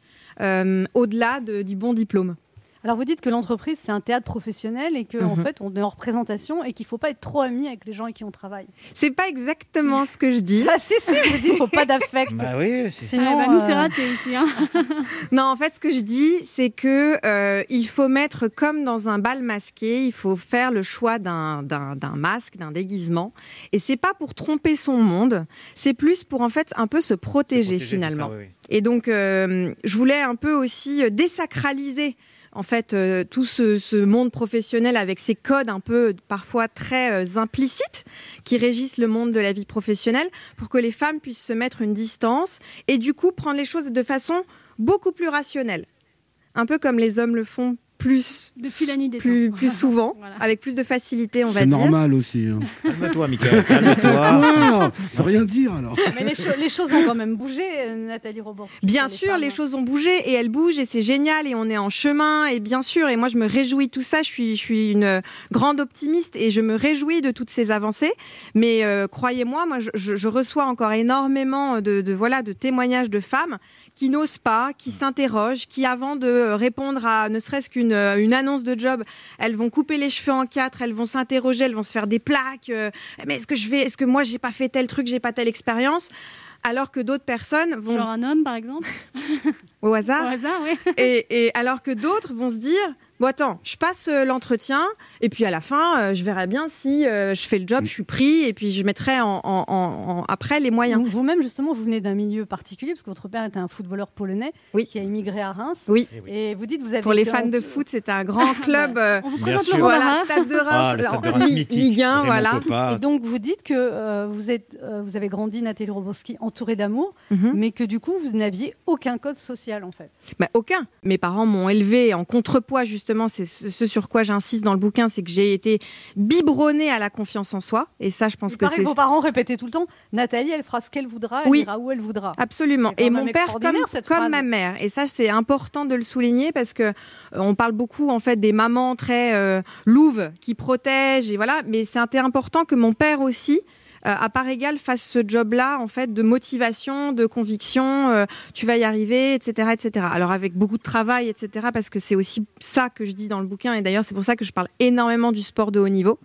au-delà du bon diplôme. Alors vous dites que l'entreprise c'est un théâtre professionnel et qu'en en mhm. fait on est en représentation et qu'il faut pas être trop ami avec les gens avec qui on travaille. C'est pas exactement ce que je dis. ah si si, vous dites faut pas d'affect. bah oui. Sinon ah, bah, nous c'est euh, raté ici. Hein. non en fait ce que je dis c'est que euh, il faut mettre comme dans un bal masqué, il faut faire le choix d'un masque, d'un déguisement et c'est pas pour tromper son monde, c'est plus pour en fait un peu se protéger, finalement. Et donc euh, je voulais un peu aussi désacraliser en fait euh, tout ce, monde professionnel avec ses codes un peu parfois très euh, implicites qui régissent le monde de la vie professionnelle pour que les femmes puissent se mettre une distance et du coup prendre les choses de façon beaucoup plus rationnelle. Un peu comme les hommes le font plus, Depuis la nuit des plus, plus souvent, avec plus de facilité, on va dire. C'est normal aussi. Hein. Calme-toi, Michael. Calme-toi. faut rien dire alors. Mais les, choses ont quand même bougé, Nathalie Roborski. Bien sûr, les, choses ont bougé et elles bougent et c'est génial et on est en chemin et bien sûr et moi je me réjouis de tout ça. Je suis, je suis une grande optimiste et je me réjouis de toutes ces avancées. Mais euh, croyez-moi, moi, je, je, reçois encore énormément de, de voilà de témoignages de femmes qui n'osent pas, qui s'interrogent, qui avant de répondre à ne serait-ce qu'une euh, une annonce de job, elles vont couper les cheveux en quatre, elles vont s'interroger, elles vont se faire des plaques. Euh, mais est-ce que je vais, est-ce que moi j'ai pas fait tel truc, j'ai pas telle expérience? Alors que d'autres personnes vont... Genre un homme, par exemple? Au hasard Au hasard, oui. et, et alors que d'autres vont se dire, Bon, attends, je passe euh, l'entretien et puis à la fin, euh, je verrai bien si euh, je fais le job, je suis pris et puis je mettrai en, en- en- en- après les moyens. Donc, Vous-même, justement, vous venez d'un milieu particulier parce que votre père était un footballeur polonais qui a immigré à Reims. Oui. Et vous dites, vous avez Pour les été fans en- de foot, c'est un grand club. euh, On vous Bien présente sûr. Laurent Voilà, Barra. Stade de Reims, Ah, le Stade de Reims Li- mythique, Ligue 1, Raymond voilà. Coppa. Et donc, vous dites que euh, vous, êtes, euh, vous avez grandi, Nathalie Roboski, entourée d'amour, Mhm. mais que du coup, vous n'aviez aucun code social, en fait. Bah, aucun. Mes parents m'ont élevé en contrepoids, justement. C'est ce, sur quoi j'insiste dans le bouquin, c'est que j'ai été biberonnée à la confiance en soi. Et ça, je pense Il que c'est. vos parents répétaient tout le temps Nathalie, elle fera ce qu'elle voudra, elle Oui. ira où elle voudra. Absolument. Et mon père, comme, ma mère. Et ça, c'est important de le souligner parce que euh, on parle beaucoup en fait des mamans très euh, louves qui protègent et voilà. Mais c'était important que mon père aussi. Euh, à part égale fasse ce job-là en fait de motivation, de conviction, euh, tu vas y arriver, etc., etc. Alors avec beaucoup de travail, etc. Parce que c'est aussi ça que je dis dans le bouquin et d'ailleurs c'est pour ça que je parle énormément du sport de haut niveau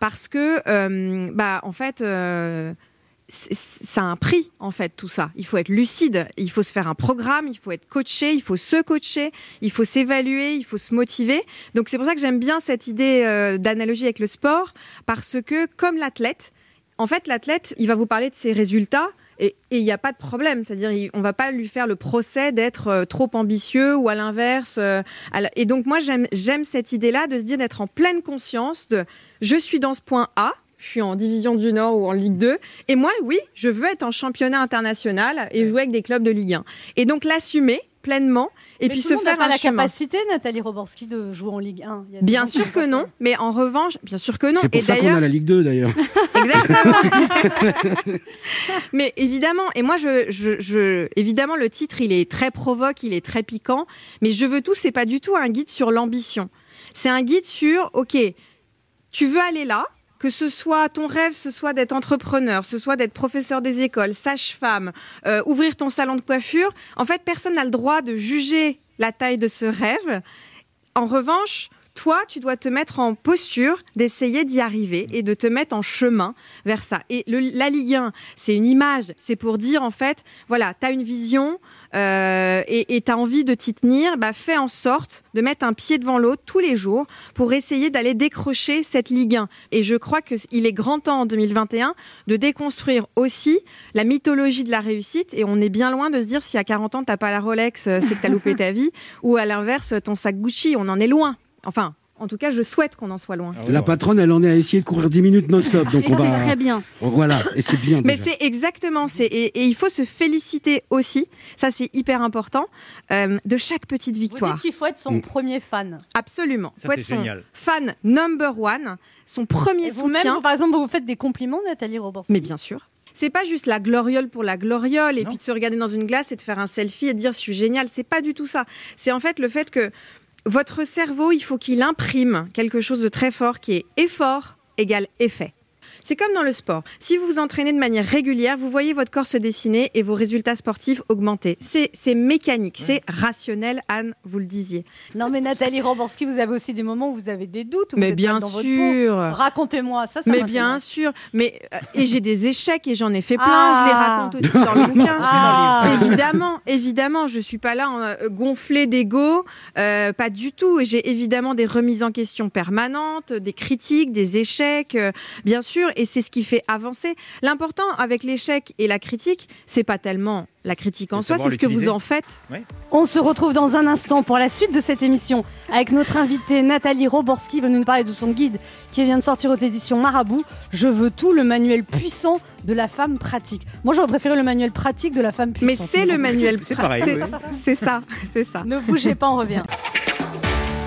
parce que euh, bah en fait ça a un prix en fait tout ça. Il faut être lucide, il faut se faire un programme, il faut être coaché, il faut se coacher, il faut s'évaluer, il faut se motiver. Donc c'est pour ça que j'aime bien cette idée euh, d'analogie avec le sport parce que comme l'athlète, en fait l'athlète, il va vous parler de ses résultats. Et il n'y a pas de problème, c'est-à-dire on va pas lui faire le procès d'être euh, trop ambitieux ou à l'inverse. euh, et donc moi j'aime j'aime cette idée-là de se dire d'être en pleine conscience de je suis dans ce point A, je suis en division du Nord ou en Ligue 2. Et moi, oui, je veux être en championnat international et jouer avec des clubs de Ligue 1. Et donc l'assumer pleinement et Mais puis tout se monde faire pas un la chemin. capacité, Nathalie Roborski, de jouer en Ligue 1. Il y a des Bien sûr que non, mais en revanche, bien sûr que non. C'est pour et ça qu'on a la Ligue 2 d'ailleurs. mais évidemment, et moi, je, je, je- évidemment, le titre, il est très provoque, il est très piquant, mais je veux tout, c'est pas du tout un guide sur l'ambition. C'est un guide sur, ok, tu veux aller là, que ce soit ton rêve, ce soit d'être entrepreneur, ce soit d'être professeur des écoles, sage-femme, euh, ouvrir ton salon de coiffure. En fait, personne n'a le droit de juger la taille de ce rêve. En revanche, toi, tu dois te mettre en posture d'essayer d'y arriver et de te mettre en chemin vers ça. Et le- la Ligue 1, c'est une image, c'est pour dire en fait, voilà, tu as une vision euh, et tu as envie de t'y tenir, bah, fais en sorte de mettre un pied devant l'autre tous les jours pour essayer d'aller décrocher cette Ligue 1. Et je crois qu'il est grand temps en 2021 de déconstruire aussi la mythologie de la réussite. Et on est bien loin de se dire si à 40 ans, tu pas la Rolex, euh, c'est que tu as loupé ta vie, ou à l'inverse, ton sac Gucci, on en est loin. Enfin, en tout cas, je souhaite qu'on en soit loin. La patronne, elle en est à essayer de courir 10 minutes non-stop. Donc Et on va... c'est très bien. Voilà, et c'est bien. Mais c'est exactement, et, et il faut se féliciter aussi, ça c'est hyper important, euh, de chaque petite Vous victoire. dites qu'il faut être son Mm. premier fan. Absolument. Ça, faut c'est être son génial. fan number one, son premier Et vous-même, soutien. vous, par exemple, vous vous faites des compliments, Nathalie Roborski Mais bien sûr. C'est pas juste la gloriole pour la gloriole et puis de se regarder dans une glace et de faire un selfie et de dire je suis génial. C'est pas du tout ça. C'est en fait le fait que votre cerveau, il faut qu'il imprime quelque chose de très fort qui est effort égale effet. C'est comme dans le sport. Si vous vous entraînez de manière régulière, vous voyez votre corps se dessiner et vos résultats sportifs augmenter. C'est c'est mécanique, c'est rationnel, Anne, vous le disiez. Non, mais Nathalie Roborski, vous avez aussi des moments où vous avez des doutes. où Mais vous êtes bien dans sûr. Racontez-moi ça. ça Mais bien sûr, mais euh, et j'ai des échecs et j'en ai fait plein. Ah. Je les raconte aussi dans le bouquin. Ah. Évidemment, évidemment, je suis pas là en, euh, gonflée d'ego, euh, pas du tout. Et J'ai évidemment des remises en question permanentes, des critiques, des échecs, euh, bien sûr, et c'est ce qui fait avancer. L'important avec l'échec et la critique, c'est pas tellement la critique en soi, c'est ce que vous en faites. On se retrouve dans un instant pour la suite de cette émission avec notre invitée Nathalie Roborski venue nous parler de son guide qui vient de sortir aux éditions Marabout. Je veux tout, le manuel puissant de la femme pratique. Moi j'aurais préféré le manuel pratique de la femme Mais puissante. c'est le manuel. C'est C'est- C'est ça, c'est ça. Ne bougez pas, on revient.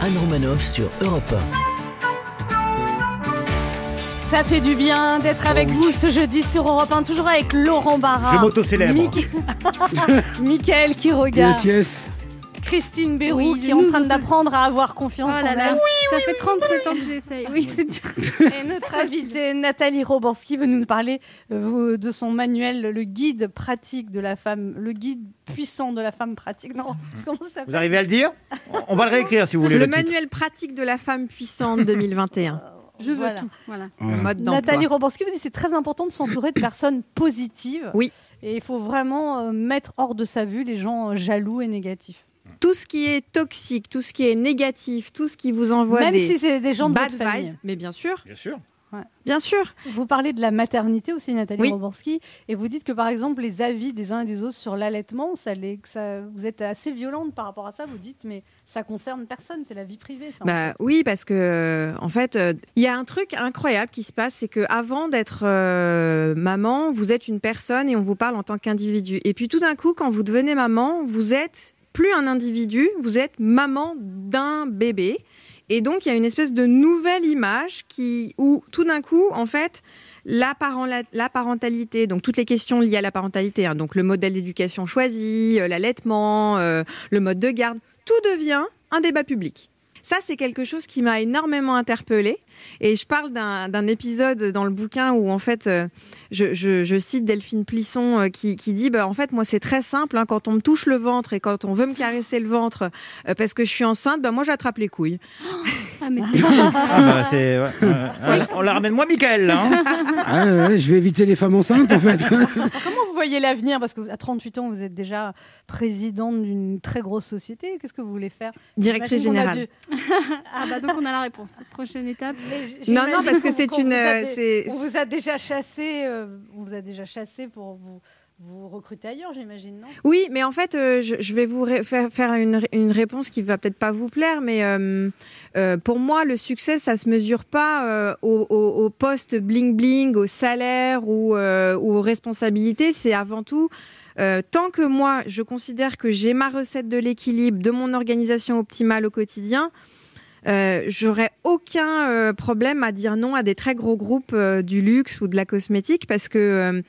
Anne Romanoff sur Europe Ça fait du bien d'être avec vous ce jeudi sur Europe 1, toujours avec Laurent Barra. Je m'auto-célèbre. Miki- Michael Quiroga. Yes, yes. Christine Bérou Oui, qui est en train d'apprendre à avoir confiance Oh là en là, elle. ça fait 37 ans que j'essaye. Oui, c'est dur. Et notre invitée Nathalie Roborski veut nous parler euh, de son manuel, le guide pratique de la femme, le guide puissant de la femme pratique. Non, comment ça s'appelle Vous arrivez à le dire? On va le réécrire si vous voulez. Le le titre. manuel pratique de la femme puissante 2021. Je veux Voilà. tout. Voilà. Mode d'emploi. Nathalie Roborski vous dit c'est très important de s'entourer de personnes positives. Oui. Et il faut vraiment euh, mettre hors de sa vue les gens euh, jaloux et négatifs. Tout ce qui est toxique, tout ce qui est négatif, tout ce qui vous envoie Même des si c'est des gens de bad votre famille. vibes, mais bien sûr, Bien sûr. Bien sûr. Vous parlez de la maternité aussi, Nathalie Oui. Roborski, et vous dites que par exemple les avis des uns et des autres sur l'allaitement, ça, les- que ça- vous êtes assez violente par rapport à ça. Vous dites mais ça concerne personne, c'est la vie privée. Ça, en Bah, oui, parce que euh, en fait, euh, il y a un truc incroyable qui se passe, c'est que avant d'être euh, maman, vous êtes une personne et on vous parle en tant qu'individu. Et puis tout d'un coup, quand vous devenez maman, vous êtes plus un individu, vous êtes maman d'un bébé. Et donc il y a une espèce de nouvelle image qui, où tout d'un coup, en fait. La, parent- la parentalité, donc toutes les questions liées à la parentalité, hein, donc le modèle d'éducation choisi, euh, l'allaitement, euh, le mode de garde, tout devient un débat public. Ça, c'est quelque chose qui m'a énormément interpellée. Et je parle d'un épisode dans le bouquin où, en fait, euh, je, je- je cite Delphine Plisson euh, qui, qui dit bah, En fait, moi, c'est très simple. hein, quand on me touche le ventre et quand on veut me caresser le ventre euh, parce que je suis enceinte, bah, moi, j'attrape les couilles. Ah, mais Ah bah, ouais, ouais. On la ramène moi, Michael. Hein. Ah, ouais, je vais éviter les femmes enceintes, en fait. Comment vous voyez l'avenir? Parce qu'à 38 ans, vous êtes déjà présidente d'une très grosse société. Qu'est-ce que vous voulez faire? Directrice générale. dû- Ah bah donc on a la réponse. Prochaine étape. Non, non, parce que c'est une, vous a euh, On vous a déjà chassé. euh, on vous a déjà chassé pour vous, vous recruter ailleurs, j'imagine, non? Oui, mais en fait, euh, je, je vais vous faire, faire une, ré- une réponse qui va peut-être pas vous plaire, mais euh, euh, pour moi, le succès, ça se mesure pas au, au- au poste bling bling, au salaire ou, ou aux responsabilités. C'est avant tout. euh, tant que moi, je considère que j'ai ma recette de l'équilibre, de mon organisation optimale au quotidien, euh, j'aurais aucun euh, problème à dire non à des très gros groupes euh, du luxe ou de la cosmétique parce que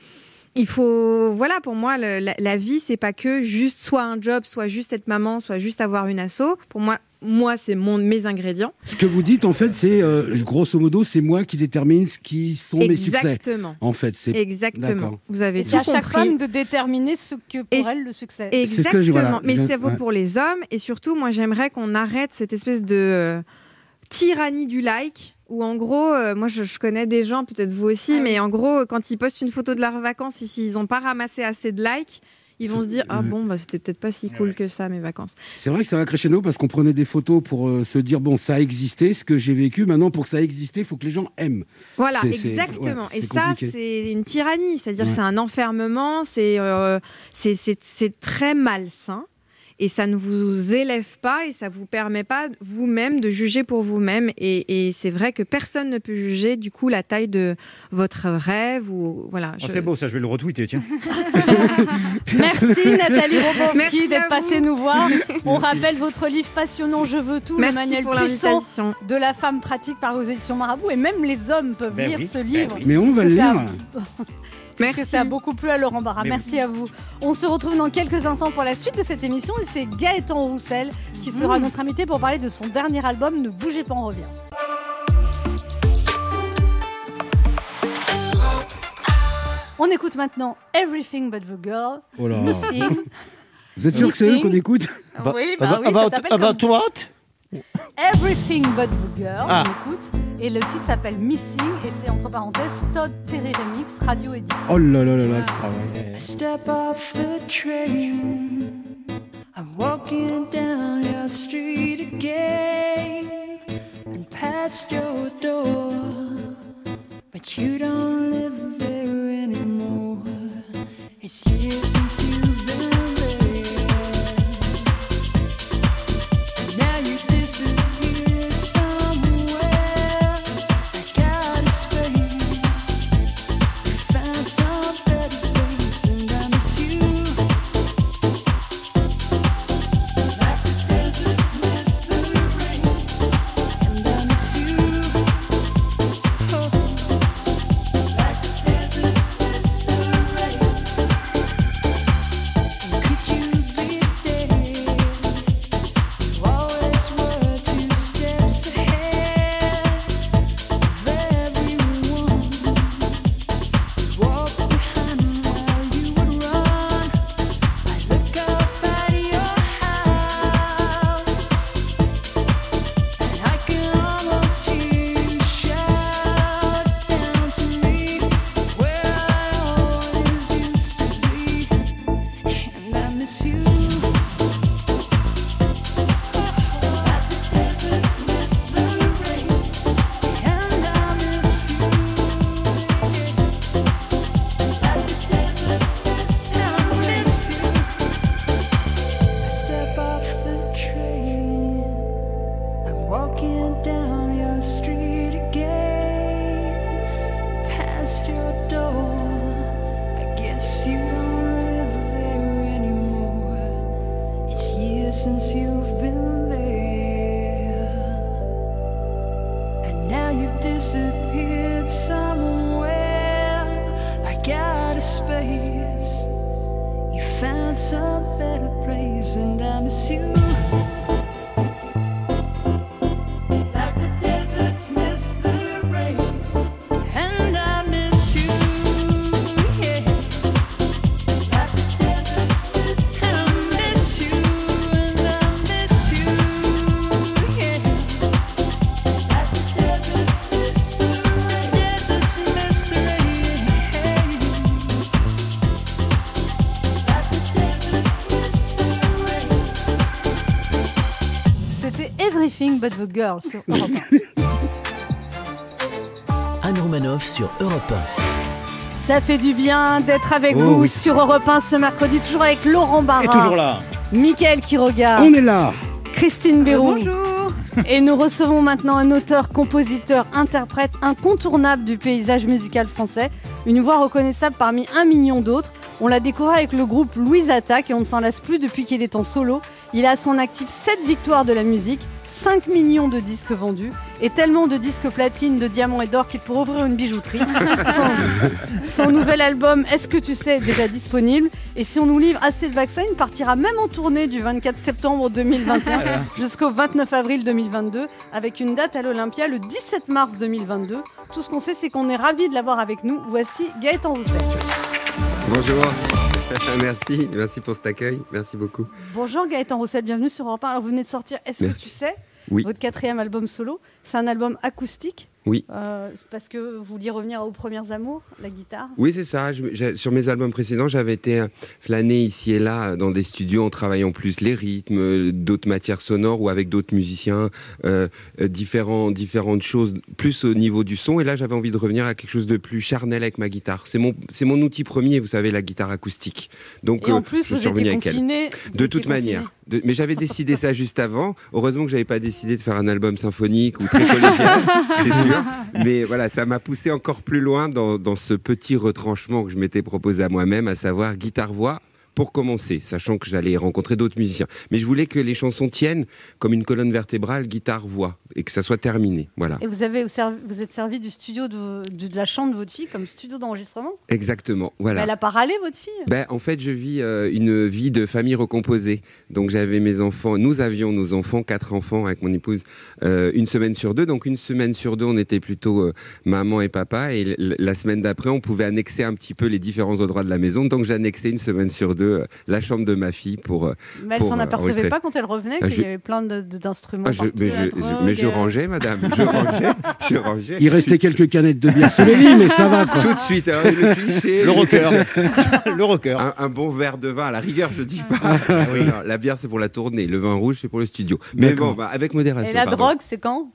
il faut, voilà, pour moi, le- la, la vie, c'est pas que juste soit un job, soit juste être maman, soit juste avoir une asso. Pour moi, moi, c'est mon mes ingrédients. Ce que vous dites, en fait, c'est euh, grosso modo, c'est moi qui détermine ce qui sont mes succès. Exactement. En fait, c'est Exactement. Vous avez Et tout c'est à chaque femme de déterminer ce que pour Et- elle le succès. Ce Exactement. voilà, Mais ça vaut ouais. pour les hommes. Et surtout, moi, j'aimerais qu'on arrête cette espèce de euh, tyrannie du like. Où en gros, euh, moi je, je connais des gens, peut-être vous aussi, mais en gros, quand ils postent une photo de leurs vacances, et s'ils n'ont pas ramassé assez de likes, ils vont se dire Ah bon, bah, c'était peut-être pas si cool que ça mes vacances. C'est vrai que ça va crescendo parce qu'on prenait des photos pour euh, se dire bon, ça a existé, ce que j'ai vécu. Maintenant, pour que ça existe, il faut que les gens aiment. Voilà, exactement. ouais, et ça, c'est une tyrannie, c'est-à-dire Ouais. c'est un enfermement, c'est euh, c'est très malsain. Et ça ne vous élève pas et ça vous permet pas vous-même de juger pour vous-même. Et, et c'est vrai que personne ne peut juger du coup la taille de votre rêve ou voilà. Oh, c'est beau, ça, je vais le retweeter, tiens. Merci Nathalie Robanski Merci d'être passée nous voir. On rappelle votre livre passionnant Je veux tout, Merci le manuel pour puissant de la femme pratique par aux éditions Marabout. Et même les hommes peuvent Ben lire oui, ce ben livre. oui. Mais on va le lire. Parce que Merci. ça a beaucoup plu à Laurent Barra. Mais Merci à vous. On se retrouve dans quelques instants pour la suite de cette émission et c'est Gaëtan Roussel qui sera notre invité pour parler de son dernier album Ne bougez pas, on revient. On écoute maintenant Everything But the Girl. Oh là. Missing. Vous êtes sûr que c'est eux qu'on écoute Oui, bah oui, ça about, s'appelle about comme- what Everything But the Girl. Ah. On écoute. Et le titre s'appelle Missing et c'est entre parenthèses Todd Terry Remix Radio Edit. Oh là là là là, travail. Step off the train. I'm walking down your street again and past your door. But you don't live there anymore. It's years since you've been But the Girl sur Europe 1. Anne Romanoff sur Europe Ça fait du bien d'être avec Oh vous oui. sur Europe 1 ce mercredi, toujours avec Laurent Barra. Et toujours là. Michael qui regarde. On est là. Christine Béroux. Bonjour. Et nous recevons maintenant un auteur, compositeur, interprète incontournable du paysage musical français. Une voix reconnaissable parmi un million d'autres. On l'a découvert avec le groupe Louise Attaque et on ne s'en lasse plus depuis qu'il est en solo. Il a à son actif 7 victoires de la musique, 5 millions de disques vendus et tellement de disques platine, de diamants et d'or qu'il pourrait ouvrir une bijouterie. son, son nouvel album Est-ce que tu sais est déjà disponible et si on nous livre assez de vaccins, il partira même en tournée du 24 septembre 2021 jusqu'au 29 avril 2022 avec une date à l'Olympia le 17 mars 2022. Tout ce qu'on sait, c'est qu'on est ravis de l'avoir avec nous. Voici Gaëtan Rousset. Bonjour. merci, merci pour cet accueil. Merci beaucoup. Bonjour Gaëtan Roussel, bienvenue sur Europe 1. Alors vous venez de sortir Est-ce que tu sais Oui. Votre quatrième album solo? C'est un album acoustique. Oui. Euh, parce que vous vouliez revenir aux premières amours, la guitare? Oui, c'est ça. Je- sur mes albums précédents, j'avais été euh, flâner ici et là euh, dans des studios en travaillant plus les rythmes, d'autres matières sonores ou avec d'autres musiciens, euh, différents, différentes choses, plus au niveau du son. Et là, j'avais envie de revenir à quelque chose de plus charnel avec ma guitare. C'est mon, c'est mon outil premier, vous savez, la guitare acoustique. Donc, Et en plus, je vous suis étiez confiné. De toute manière. De- mais j'avais décidé ça juste avant. Heureusement que j'avais pas décidé de faire un album symphonique ou très collégial, c'est sûr. Mais voilà, ça m'a poussé encore plus loin dans, dans ce petit retranchement que je m'étais proposé à moi-même, à savoir guitare-voix pour commencer, sachant que j'allais rencontrer d'autres musiciens. Mais je voulais que les chansons tiennent comme une colonne vertébrale, guitare-voix, et que ça soit terminé. Voilà. Et vous avez vous êtes servi du studio de, de- de la chambre de votre fille comme studio d'enregistrement? Exactement. Voilà. Elle a pas râlé votre fille? Ben, en fait, je vis euh, une vie de famille recomposée. Donc, j'avais mes enfants, nous avions nos enfants, quatre enfants avec mon épouse, euh, une semaine sur deux. Donc, une semaine sur deux, on était plutôt euh, maman et papa. Et la semaine d'après, on pouvait annexer un petit peu les différents endroits de la maison. Donc, j'annexais une semaine sur deux la chambre de ma fille pour. euh, Mais elle s'en euh, apercevait pas quand elle revenait Ah, qu'il je- y avait plein d'instruments. Ah, mais, je, mais euh, rangeais, madame. Je rangeais. Je rangeais. Il restait quelques canettes de bière sous les lits, mais ça va. Quoi. Tout de suite, hein, le cliché. Le rocker. le rocker. Un, un bon verre de vin, à la rigueur, je dis pas. Ah Non, la bière, c'est pour la tournée. Le vin rouge, c'est pour le studio. Mais bon, bah, avec modération. Et la pardon. drogue, c'est quand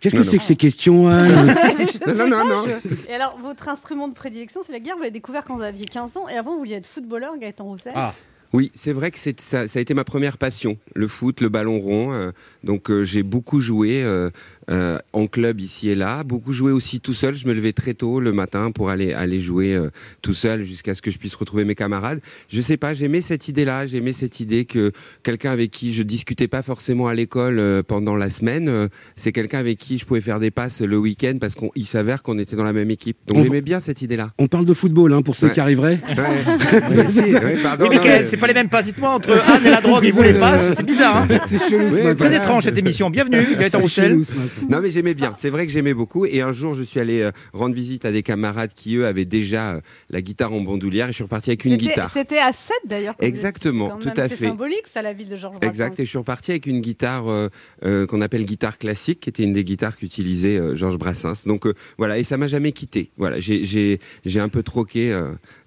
Qu'est-ce que c'est que ces questions, Je Non, non, pas, non, je- Et alors, votre instrument de prédilection, c'est la guerre. Vous l'avez découvert quand vous aviez 15 ans. Et avant, vous vouliez être footballeur, Gaëtan Roussel. Ah. Oui, c'est vrai que ça, a été ma première passion, le foot, le ballon rond. euh, donc euh, j'ai beaucoup joué euh, en club ici et là, beaucoup joué aussi tout seul. Je me levais très tôt le matin pour aller aller jouer euh, tout seul jusqu'à ce que je puisse retrouver mes camarades. Je sais pas, j'aimais cette idée-là, j'aimais cette idée que quelqu'un avec qui je discutais pas forcément à l'école euh, pendant la semaine, euh, c'est quelqu'un avec qui je pouvais faire des passes le week-end parce qu'il s'avère qu'on était dans la même équipe. Donc On- j'aimais bien cette idée-là. On parle de football, hein, pour ceux Ouais. qui arriveraient. Ouais. Si, ouais, pardon, Oui, mais- c'est pas les mêmes passes. Dites-moi, entre Anne et la drogue, ils vous les passent. C'est bizarre. Hein chelou. Très étrange cette émission. Bienvenue, Gaëtan Roussel. Non mais j'aimais bien, c'est vrai que j'aimais beaucoup et un jour je suis allé euh, rendre visite à des camarades qui eux avaient déjà euh, la guitare en bandoulière et je suis reparti avec une guitare. C'était à 7 d'ailleurs. Exactement, c'est quand tout même- à C'est fait. symbolique, ça, la ville de Georges Brassens. Exact, et je suis reparti avec une guitare euh, qu'on appelle guitare classique, qui était une des guitares qu'utilisait Georges Brassens. Donc voilà, et ça m'a jamais quitté. Voilà, j'ai- un peu troqué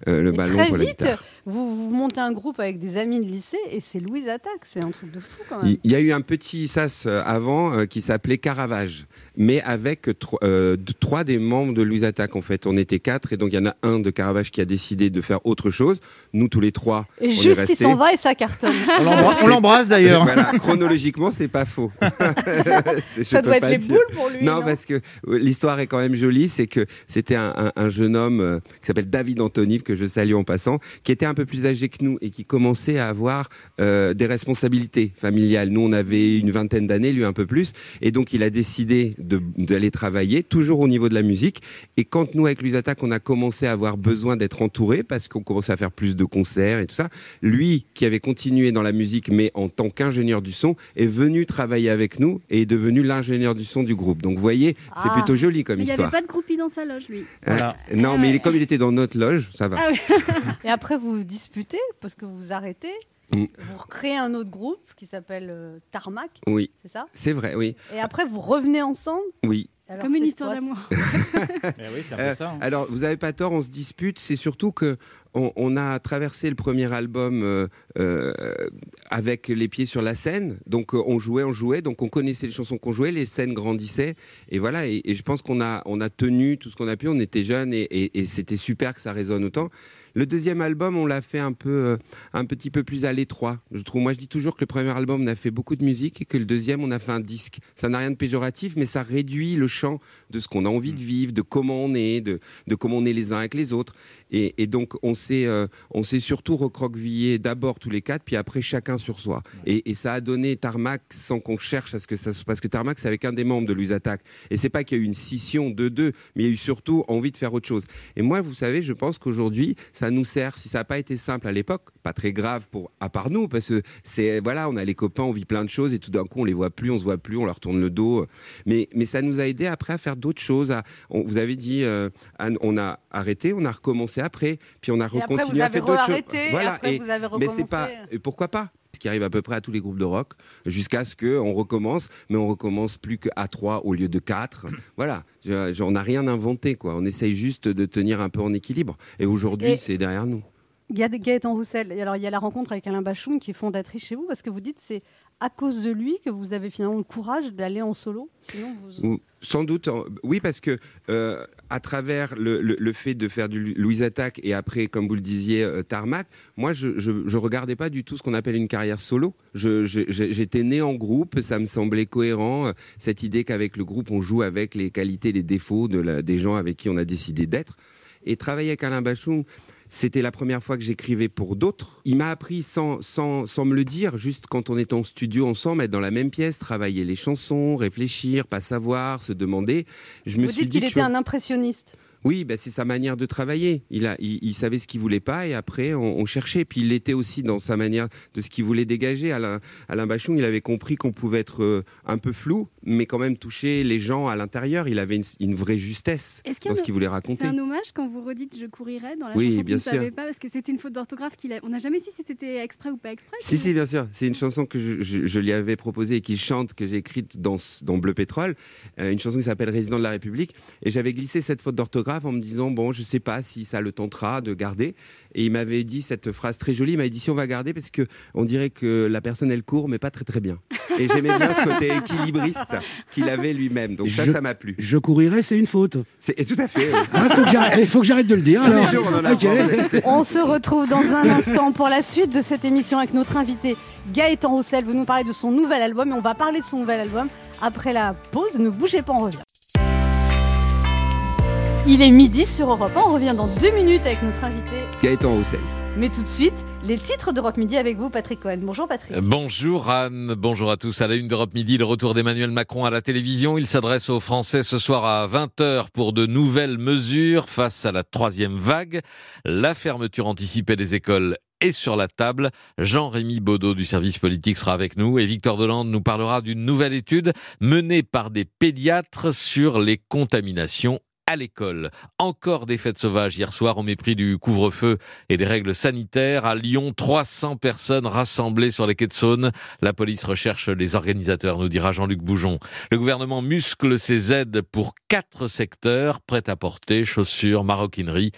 le Et ballon très pour la guitare. Vous, vous montez un groupe avec des amis de lycée et c'est Louise Attaque. C'est un truc de fou quand même. Il y a eu un petit sas euh, avant euh, qui s'appelait Caravage, mais avec tro- euh, trois des membres de Louise Attaque en fait. On était quatre et donc il y en a un de Caravage qui a décidé de faire autre chose. Nous tous les trois. Et on est juste, il s'en va et ça cartonne. On l'embra- on l'embrasse d'ailleurs. Voilà, chronologiquement, c'est pas faux. Ça doit être les dire. boules pour lui, Non, non parce que euh, l'histoire est quand même jolie. C'est que c'était un, un- un jeune homme euh, qui s'appelle David Antonive, que je salue en passant, qui était un peu plus âgé que nous et qui commençait à avoir euh, des responsabilités familiales. Nous, on avait une vingtaine d'années, lui un peu plus. Et donc, il a décidé d'aller travailler, toujours au niveau de la musique. Et quand nous, avec Lusattaque, on a commencé à avoir besoin d'être entouré parce qu'on commençait à faire plus de concerts et tout ça, lui, qui avait continué dans la musique, mais en tant qu'ingénieur du son, est venu travailler avec nous et est devenu l'ingénieur du son du groupe. Donc, vous voyez, c'est Ah. plutôt joli comme Mais il n'y histoire. avait pas de groupie dans sa loge, lui. Euh, non, mais comme il était dans notre loge, ça va. Ah oui. Et après, vous vous disputez parce que vous arrêtez. Mm. Vous recréez un autre groupe qui s'appelle euh, Tarmac. Oui. C'est ça? C'est vrai, oui. Et après, vous revenez ensemble? Oui. Alors, Comme une histoire d'amour. oui, c'est un peu Euh, ça. hein. Alors, vous avez pas tort, on se dispute. C'est surtout que on, on a traversé le premier album euh, euh, avec les pieds sur la scène. Donc, euh, on jouait, on jouait. Donc, on connaissait les chansons qu'on jouait, les scènes grandissaient. Et voilà. Et, et je pense qu'on a, on a tenu tout ce qu'on a pu. On était jeunes et, et- et c'était super que ça résonne autant. Le deuxième album, on l'a fait un peu, euh, un petit peu plus à l'étroit. Je trouve. Moi, je dis toujours que le premier album, on a fait beaucoup de musique et que le deuxième, on a fait un disque. Ça n'a rien de péjoratif, mais ça réduit le champ de ce qu'on a envie de vivre, de comment on est, de, de comment on est les uns avec les autres. Et, et donc, on s'est, euh, on s'est surtout recroquevillé d'abord tous les quatre, puis après chacun sur soi. Et, et ça a donné Tarmac sans qu'on cherche à ce que ça se parce que Tarmac, c'est avec un des membres de Louise Attaque. Et c'est pas qu'il y a eu une scission de deux, mais il y a eu surtout envie de faire autre chose. Et moi, vous savez, je pense qu'aujourd'hui, ça nous sert. Si ça n'a pas été simple à l'époque, pas très grave pour à part nous, parce que c'est voilà, on a les copains, on vit plein de choses, et tout d'un coup, on les voit plus, on se voit plus, on leur tourne le dos. Mais mais ça nous a aidé après à faire d'autres choses. à- on- vous avez dit, euh, Anne, on a arrêté, on a recommencé après, puis on a recontinué à faire d'autres choses. re-arrêté, et après, vous avez mais c'est pas recommencé. pourquoi pas? Qui arrive à peu près à tous les groupes de rock, jusqu'à ce qu'on recommence, mais on recommence plus qu'à trois au lieu de quatre. voilà, Je- je- on n'a rien inventé, quoi. On essaye juste de tenir un peu en équilibre. Et aujourd'hui, Et- c'est derrière nous. Ga- Gaëtan Roussel. Alors, il y a la rencontre avec Alain Bachoun qui est fondatrice chez vous parce que vous dites c'est à cause de lui que vous avez finalement le courage d'aller en solo. Sinon, vous... Ou- Sans doute, oui, parce que euh, à travers le, fait de faire du Louise Attaque et après, comme vous le disiez, euh, Tarmac, moi, je, je, je regardais pas du tout ce qu'on appelle une carrière solo. J'étais né en groupe, ça me semblait cohérent, euh, cette idée qu'avec le groupe, on joue avec les qualités, les défauts de des gens avec qui on a décidé d'être. Et travailler avec Alain Bachung, c'était la première fois que j'écrivais pour d'autres. Il m'a appris sans, sans, sans me le dire, juste quand on était en studio ensemble, être dans la même pièce, travailler les chansons, réfléchir, pas savoir, se demander. Je me vous suis dites dit qu'il était un impressionniste. Oui, bah, c'est sa manière de travailler. Il, a, il, il savait ce qu'il voulait pas et après on, on cherchait. Puis il l'était aussi dans sa manière de ce qu'il voulait dégager. Alain, Alain Bachung, il avait compris qu'on pouvait être euh, un peu flou, mais quand même toucher les gens à l'intérieur. Il avait une, une vraie justesse a dans ce qu'il voulait C'est raconter. un hommage quand vous redites Je courirai dans la Oui, chanson bien que vous ne savez pas parce que c'était une faute d'orthographe qu'il a. On n'a jamais su si c'était exprès ou pas exprès. Si, si, bien sûr. C'est une chanson que je, je- je lui avais proposée et qu'il chante, que j'ai écrite dans, ce- dans Bleu Pétrole. Euh, une chanson qui s'appelle Résident de la République. Et j'avais glissé cette faute d'orthographe en me disant, bon, je sais pas si ça le tentera de garder. Et il m'avait dit cette phrase très jolie. Il m'avait dit, si on va garder, parce que on dirait que la personne, elle court, mais pas très, très bien. Et j'aimais bien ce côté équilibriste qu'il avait lui-même. Donc ça, Je- ça m'a plu. Je courirai, c'est une faute. C'est tout à fait. oui. Ah, faut que j'arrête- Il faut que j'arrête de le dire. Alors. jours, on en se retrouve dans un instant pour la suite de cette émission avec notre invité Gaëtan Roussel. Vous nous parlez de son nouvel album et on va parler de son nouvel album après la pause. Ne bougez pas, on revient. Il est midi sur Europe 1. On revient dans deux minutes avec notre invité. Gaëtan Roussel. Mais tout de suite, les titres d'Europe Midi avec vous, Patrick Cohen. Bonjour Patrick. Bonjour Anne, bonjour à tous. À la une d'Europe Midi, le retour d'Emmanuel Macron à la télévision. Il s'adresse aux Français ce soir à 20h pour de nouvelles mesures face à la troisième vague. La fermeture anticipée des écoles est sur la table. Jean-Rémy Baudot du service politique sera avec nous et Victor Delande nous parlera d'une nouvelle étude menée par des pédiatres sur les contaminations à l'école. Encore des fêtes sauvages hier soir au mépris du couvre-feu et des règles sanitaires. À Lyon, 300 personnes rassemblées sur les quais de Saône. La police recherche les organisateurs, nous dira Jean-Luc Boujon. Le gouvernement muscle ses aides pour quatre secteurs, prêt à porter, chaussures, maroquinerie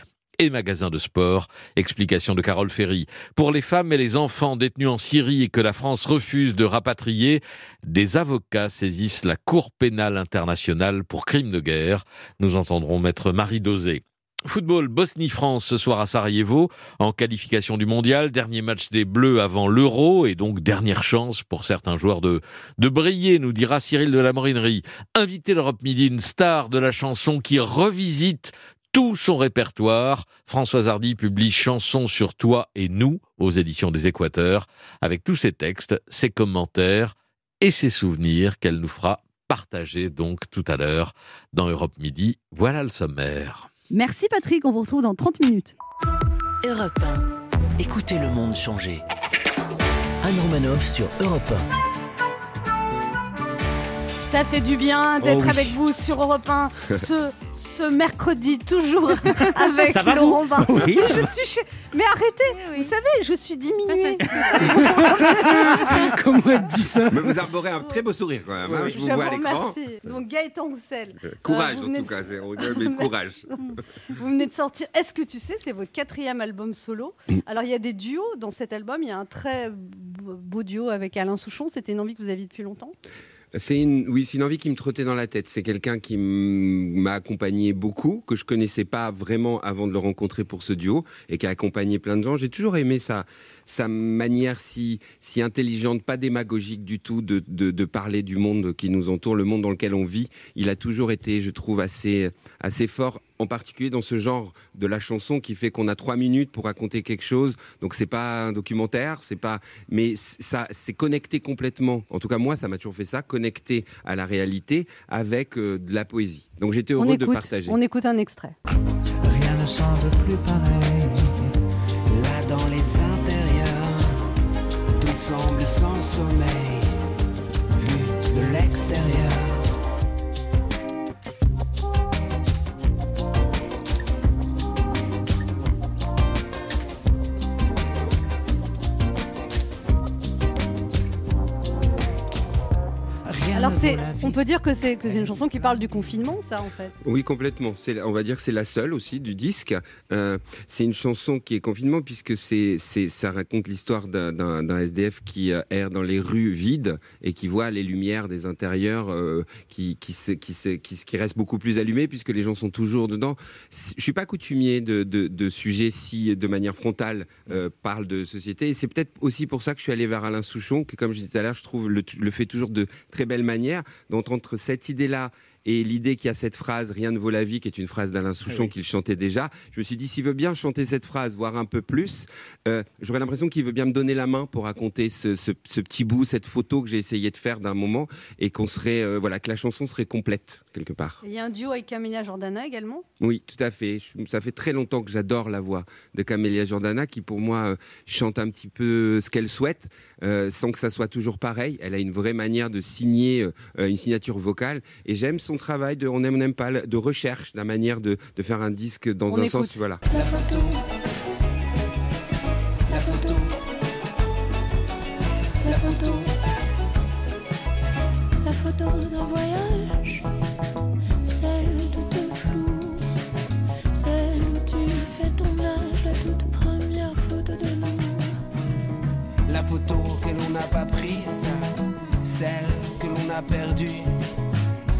et magasins de sport. Explication de Carole Ferry. Pour les femmes et les enfants détenus en Syrie et que la France refuse de rapatrier, des avocats saisissent la Cour pénale internationale pour crimes de guerre. Nous entendrons maître Marie Dosé. Football Bosnie-France ce soir à Sarajevo en qualification du mondial, dernier match des Bleus avant l'Euro et donc dernière chance pour certains joueurs de, de briller, nous dira Cyril de la Morinerie. Invité l'Europe Midi, une star de la chanson qui revisite tout son répertoire. Françoise Hardy publie Chansons sur toi et nous aux éditions des Équateurs avec tous ses textes, ses commentaires et ses souvenirs qu'elle nous fera partager donc tout à l'heure dans Europe Midi. Voilà le sommaire. Merci Patrick, on vous retrouve dans 30 minutes. Europe 1. Écoutez le monde changer. Anne Romanoff sur Europe Ça fait du bien d'être Oh oui. avec vous sur Europe 1 ce, ce mercredi, toujours avec Ça va, Laurent vous Barra. Oui, ça je va. suis chez- Mais arrêtez, vous savez, je suis diminuée. Comment elle dit ça Mais vous arborez un très beau sourire quand même. hein, je vous vois à l'écran. remercie. Donc Gaëtan Roussel. Euh, Courage euh, en tout de- cas, mais courage. Vous venez de sortir Est-ce que tu sais C'est votre quatrième album solo? Alors il y a des duos dans cet album. Il y a un très beau beau duo avec Alain Souchon. C'était une envie que vous aviez depuis longtemps? C'est une, oui, c'est une envie qui me trottait dans la tête. C'est quelqu'un qui m'a accompagné beaucoup, que je connaissais pas vraiment avant de le rencontrer pour ce duo, et qui a accompagné plein de gens. J'ai toujours aimé sa, sa manière si, si intelligente, pas démagogique du tout, de, de, de parler du monde qui nous entoure, le monde dans lequel on vit. Il a toujours été, je trouve, assez, assez fort, en particulier dans ce genre de la chanson qui fait qu'on a trois minutes pour raconter quelque chose. Donc c'est pas un documentaire, c'est pas, mais ça, c'est connecté complètement. En tout cas, moi, ça m'a toujours fait ça, connecté à la réalité avec euh, de la poésie. Donc j'étais heureux de partager. on écoute un extrait. Rien ne semble plus pareil. Là dans les intérieurs, tout semble sans sommeil. Vu de l'extérieur. Alors c'est, on peut dire que c'est que c'est une chanson qui parle du confinement, ça en fait? Oui, complètement. C'est, on va dire que c'est la seule aussi du disque. Euh, c'est une chanson qui est confinement puisque c'est, c'est, ça raconte l'histoire d'un, d'un, d'un SDF qui euh, erre dans les rues vides et qui voit les lumières des intérieurs euh, qui, qui, se- qui, se- qui, qui restent beaucoup plus allumées puisque les gens sont toujours dedans. Je suis pas coutumier de, de, de sujets si, de manière frontale, euh, parlent de société. Et c'est peut-être aussi pour ça que je suis allé vers Alain Souchon, qui, comme je disais tout à l'heure, je trouve le, le fait toujours de très belle Donc entre cette idée-là et l'idée qu'il y a cette phrase Rien ne vaut la vie, qui est une phrase d'Alain Souchon qu'il chantait déjà, je me suis dit, s'il veut bien chanter cette phrase, voire un peu plus, euh, j'aurais l'impression qu'il veut bien me donner la main pour raconter ce, ce- ce petit bout, cette photo que j'ai essayé de faire d'un moment, et qu'on serait, euh, voilà, que la chanson serait complète quelque part. Il y a un duo avec Camélia Jordana également? Oui, tout à fait. Je- Ça fait très longtemps que j'adore la voix de Camélia Jordana, qui pour moi euh, chante un petit peu ce qu'elle souhaite, euh, sans que ça soit toujours pareil. Elle a une vraie manière de signer euh, une signature vocale, et j'aime son travail de on aime, on n'aime pas, de recherche, la manière de, de faire un disque dans On un écoute. sens, voilà. La photo. La photo. La photo. La photo d'un voyage, celle toute floue, celle où tu fais ton âge, la toute première photo de nous. La photo que l'on n'a pas prise, celle que l'on a perdue,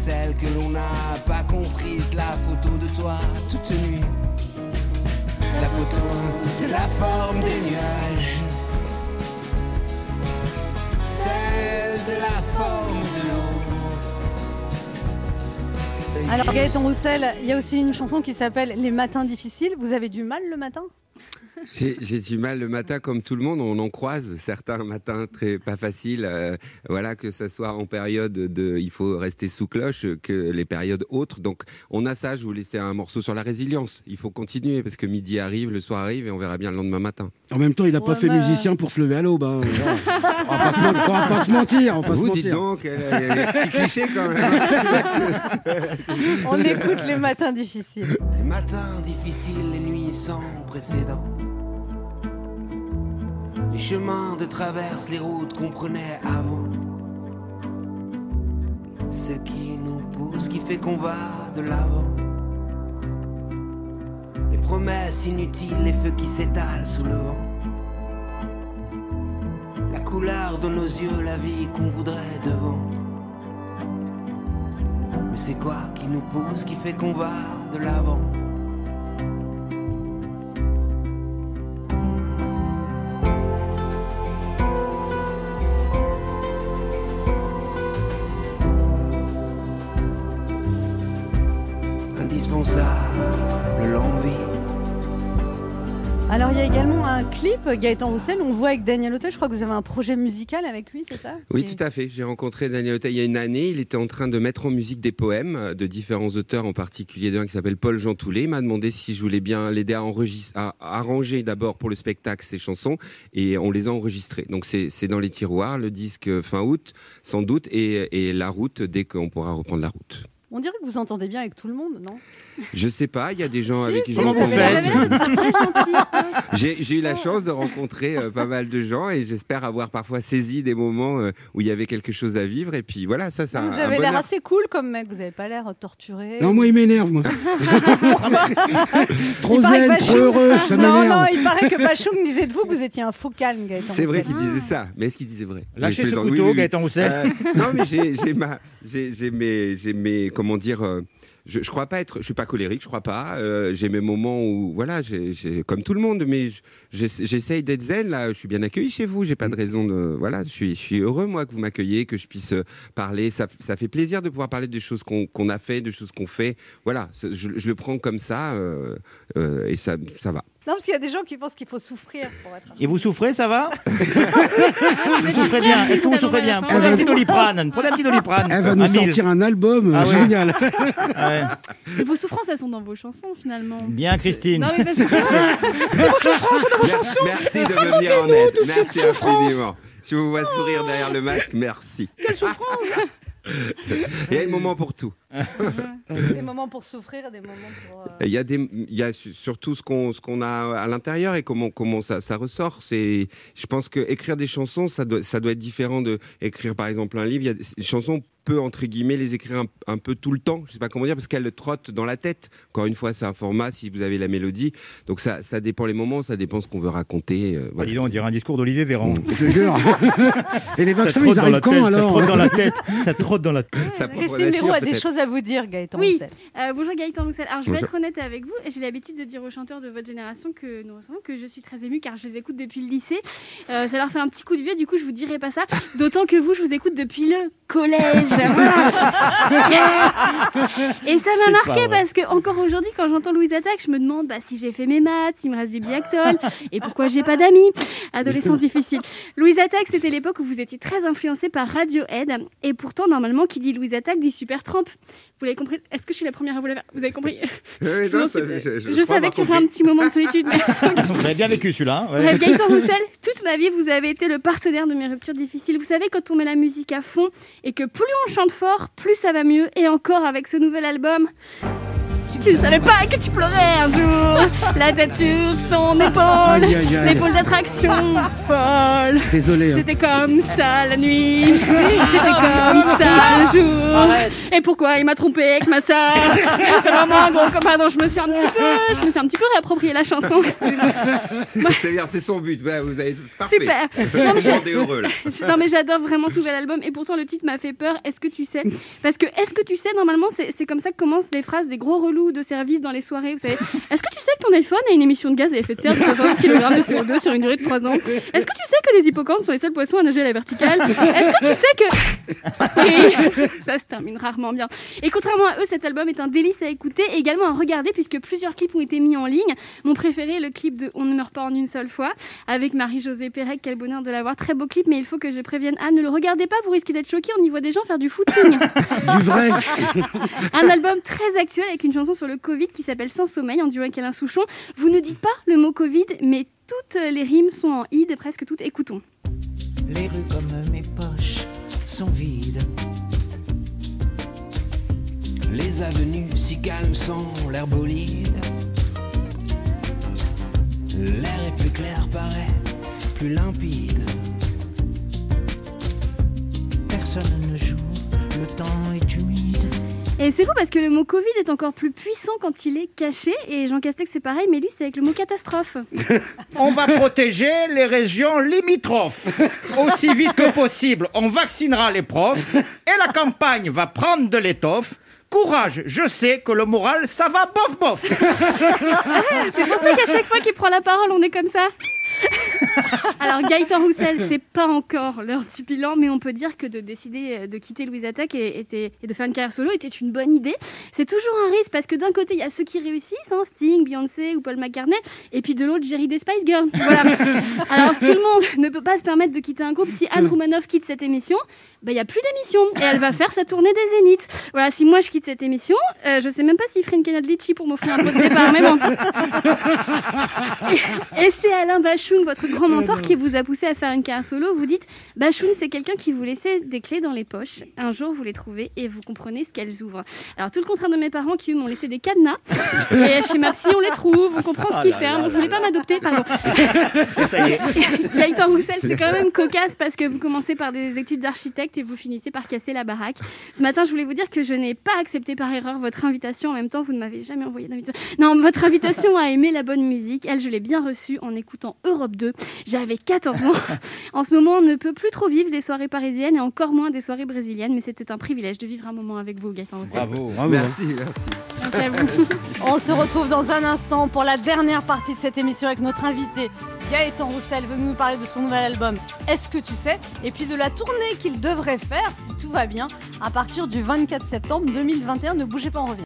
celle que l'on n'a pas comprise, la photo de toi toute nue. La photo de la forme des nuages, celle de la forme de l'eau. Alors Gaëtan Roussel, il y a aussi une chanson qui s'appelle Les matins difficiles. Vous avez du mal le matin? J'ai du mal le matin comme tout le monde, on en croise certains matins très pas faciles, euh, voilà que ce soit en période de il faut rester sous cloche que les périodes autres. Donc on a ça, je vous laissais un morceau sur la résilience. Il faut continuer parce que midi arrive, le soir arrive et on verra bien le lendemain matin. En même temps, il n'a pas fait mais- musicien pour se lever à l'aube. hein. on va pas se men- on va pas se mentir. On va pas se Vous mentir. dites donc, il y a des petits clichés quand même. On écoute Les matins difficiles. Les matins difficiles, les nuits sans précédent. Les chemins de traverse, les routes qu'on prenait avant. Ce qui nous pousse, qui fait qu'on va de l'avant. Les promesses inutiles, les feux qui s'étalent sous le vent. La couleur de nos yeux, la vie qu'on voudrait devant. Mais c'est quoi qui nous pousse, qui fait qu'on va de l'avant? Clip, Gaëtan Roussel, on voit avec Daniel Auteuil, je crois que vous avez un projet musical avec lui, c'est ça Oui, tout à fait. J'ai rencontré Daniel Auteuil il y a une année. Il était en train de mettre en musique des poèmes euh, de différents auteurs, en particulier d'un qui s'appelle Paul Jean Toulet. Il m'a demandé si je voulais bien l'aider à, à arranger d'abord pour le spectacle ses chansons et on les a enregistrées. Donc c'est dans les tiroirs, le disque fin août, sans doute, et, et la route dès qu'on pourra reprendre la route. On dirait que vous entendez bien avec tout le monde, non? Je sais pas, il y a des gens avec qui je Comment vous faites J'ai j'ai eu la chance de rencontrer euh, pas mal de gens et j'espère avoir parfois saisi des moments euh, où il y avait quelque chose à vivre. Et puis voilà, ça, c'est un, Vous un avez l'air assez cool comme mec, vous n'avez pas l'air torturé. Non, moi, il m'énerve, moi. trop zen, trop heureux, ça Non, m'énerve. non, il paraît que Bachung disait de vous que vous étiez un faux calme, Gaëtan C'est vrai qu'il disait ça, mais est-ce qu'il disait vrai? Lâchez ce couteau, Gaëtan Roussel. Euh, non, mais j'ai ma, mes, j'ai mes, comment dire. Je, je crois pas être, je suis pas colérique, je crois pas. euh, j'ai mes moments où, voilà, j'ai, comme tout le monde, mais je- j'essa- j'essaye d'être zen. Là, je suis bien accueilli chez vous. J'ai pas de raison de, voilà, je suis, je suis heureux moi que vous m'accueillez, que je puisse euh, parler. Ça, ça fait plaisir de pouvoir parler des choses qu'on a fait, des choses qu'on fait. Voilà, je, je le prends comme ça euh, euh, et ça, ça va. Non, parce qu'il y a des gens qui pensent qu'il faut souffrir pour être. Et vous souffrez, ça va? Vous Vous souffrez bien Est-ce que vous souffrez bien? Prenez un petit doliprane. Prenez un petit doliprane. Elle va nous sortir un album Ah ouais. génial. Ouais. Et vos souffrances, elles sont dans vos chansons finalement. Bien, Christine. Non, mais parce que. Vos souffrances sont dans vos chansons. Merci de me venir en aide. Merci infiniment. Je vous vois sourire derrière le masque. Merci. Quelle souffrance Il y a un moment pour tout. Des moments pour souffrir, des moments pour. euh, Il y a, des, il y a su- surtout ce qu'on ce qu'on a à l'intérieur et comment, comment ça, ça ressort. C'est, je pense que écrire des chansons, ça doit, ça doit être différent de écrire par exemple un livre. Il y a des les chansons, on peut entre guillemets les écrire un, un peu tout le temps. Je sais pas comment dire parce qu'elles trottent dans la tête. Encore une fois, c'est un format si vous avez la mélodie. Donc ça, ça dépend les moments, ça dépend ce qu'on veut raconter. euh, Ah, voilà. dis donc, on dirait un discours d'Olivier Véran. Je te jure. Et les vaccins, ils dans arrivent la quand tête, alors Ça trotte dans la tête. Ça trotte dans la tête. Christine Mérou a des choses à vous dire, Gaëtan Oui, Roussel. Euh, bonjour Gaëtan Roussel. Alors je vais Bonjour. être honnête avec vous et j'ai l'habitude de dire aux chanteurs de votre génération que nous recevons que je suis très émue car je les écoute depuis le lycée. Euh, ça leur fait un petit coup de vieux, du coup je vous dirai pas ça. D'autant que vous, je vous écoute depuis le collège. Et ça m'a marqué parce que encore aujourd'hui, quand j'entends Louise Attaque, je me demande bah, si j'ai fait mes maths, s'il me reste du biactol et pourquoi j'ai pas d'amis. Adolescence difficile. Louise Attaque, c'était l'époque où vous étiez très influencé par Radiohead et pourtant normalement qui dit Louise Attaque dit Super Tramp. Vous l'avez compris Est-ce que je suis la première à vous l'avoir Vous avez compris? Oui, Je non, ça- je- je je crois savais qu'il y aurait un petit moment de solitude. mais- Vous avez bien vécu celui-là. hein, ouais. Bref, Gaëtan Roussel, toute ma vie, vous avez été le partenaire de mes ruptures difficiles. Vous savez, quand on met la musique à fond et que plus on chante fort, plus ça va mieux. Et encore avec ce nouvel album. Tu ne savais pas que tu pleurais un jour, la tête sur son épaule, l'épaule d'attraction folle. Désolé, hein. C'était comme ça la nuit, c'était comme ça le jour. Arrête. Et pourquoi il m'a trompé avec ma sœur? C'est vraiment un gros copain. Je me suis un petit peu, je me suis un petit peu réapproprié la chanson. C'est bien, c'est son but. Vous avez parfait. Super. Non, mais. Non mais j'adore vraiment ce nouvel album et pourtant le titre m'a fait peur. Est-ce que tu sais? Parce que est-ce que tu sais normalement c'est c'est comme ça que commencent les phrases des gros relous de service dans les soirées. Vous savez Est-ce que tu sais que ton iPhone a une émission de gaz à effet de serre de 60 kg de CO2 sur une durée de 3 ans Est-ce que tu sais que les hippocampes sont les seuls poissons à nager à la verticale Est-ce que tu sais que ça se termine rarement bien. Et contrairement à eux, cet album est un délice à écouter et également à regarder puisque plusieurs clips ont été mis en ligne. Mon préféré le clip de On ne meurt pas en une seule fois avec Marie-Josée Pérec. Quel bonheur de l'avoir. Très beau clip, mais il faut que je prévienne Anne, ne le regardez pas, vous risquez d'être choqué. On y voit des gens faire du footing. Du vrai. Un album très actuel avec une chanson sur le Covid qui s'appelle Sans sommeil en duo avec Alain Souchon. Vous ne dites pas le mot Covid, mais toutes les rimes sont en id, presque toutes. Écoutons. Les rues comme mes poches sont vides. Les avenues si calmes sans l'air bolide. L'air est plus clair, paraît plus limpide. Personne ne joue, le temps est humide. Et c'est fou parce que le mot Covid est encore plus puissant quand il est caché. Et Jean Castex, c'est pareil, mais lui, c'est avec le mot catastrophe. On va protéger les régions limitrophes. Aussi vite que possible, on vaccinera les profs et la campagne va prendre de l'étoffe. Courage, je sais que le moral, ça va bof bof. c'est pour ça qu'à chaque fois qu'il prend la parole, on est comme ça. Alors Gaëtan Roussel, c'est pas encore l'heure du bilan, mais on peut dire que de décider euh, de quitter Louise Attaque et, et de faire une carrière solo était une bonne idée. C'est toujours un risque parce que d'un côté il y a ceux qui réussissent, hein, Sting, Beyoncé ou Paul McCartney, et puis de l'autre Jerry des Spice Girls. Voilà. Alors tout le monde ne peut pas se permettre de quitter un groupe. Si Anne Roumanoff quitte cette émission, bah, il y a plus d'émission et elle va faire sa tournée des Zéniths. Voilà, si moi je quitte cette émission, euh, je sais même pas s'il ferait une litchi pour m'offrir un pot de départ, mais bon. Et, et c'est Alain Votre grand mentor, qui vous a poussé à faire une carrière solo. Vous dites, Bachoun, c'est quelqu'un qui vous laissait des clés dans les poches. Un jour, vous les trouvez et vous comprenez ce qu'elles ouvrent. Alors, tout le contraire de mes parents qui eux, m'ont laissé des cadenas. Et chez ma psy, on les trouve, on comprend ce Ah qu'ils ferment. Vous voulez pas m'adopter, pardon. Ça y est. Gaëtan Roussel, c'est quand même cocasse parce que vous commencez par des études d'architecte et vous finissez par casser la baraque. Ce matin, je voulais vous dire que je n'ai pas accepté par erreur votre invitation. En même temps, vous ne m'avez jamais envoyé d'invitation. Non, votre invitation à aimer la bonne musique, elle, je l'ai bien reçue en écoutant Europe 2. J'avais 14 ans. En ce moment, on ne peut plus trop vivre des soirées parisiennes et encore moins des soirées brésiliennes, mais c'était un privilège de vivre un moment avec vous, Gaëtan Roussel. Bravo. Merci, merci. Merci à vous. On se retrouve dans un instant pour la dernière partie de cette émission avec notre invité Gaëtan Roussel veut nous parler de son nouvel album Est-ce que tu sais? Et puis de la tournée qu'il devrait faire, si tout va bien, à partir du 24 septembre 2021. Ne bougez pas, on revient.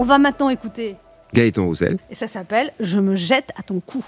On va maintenant écouter, Gaëtan Roussel. et ça s'appelle Je me jette à ton cou.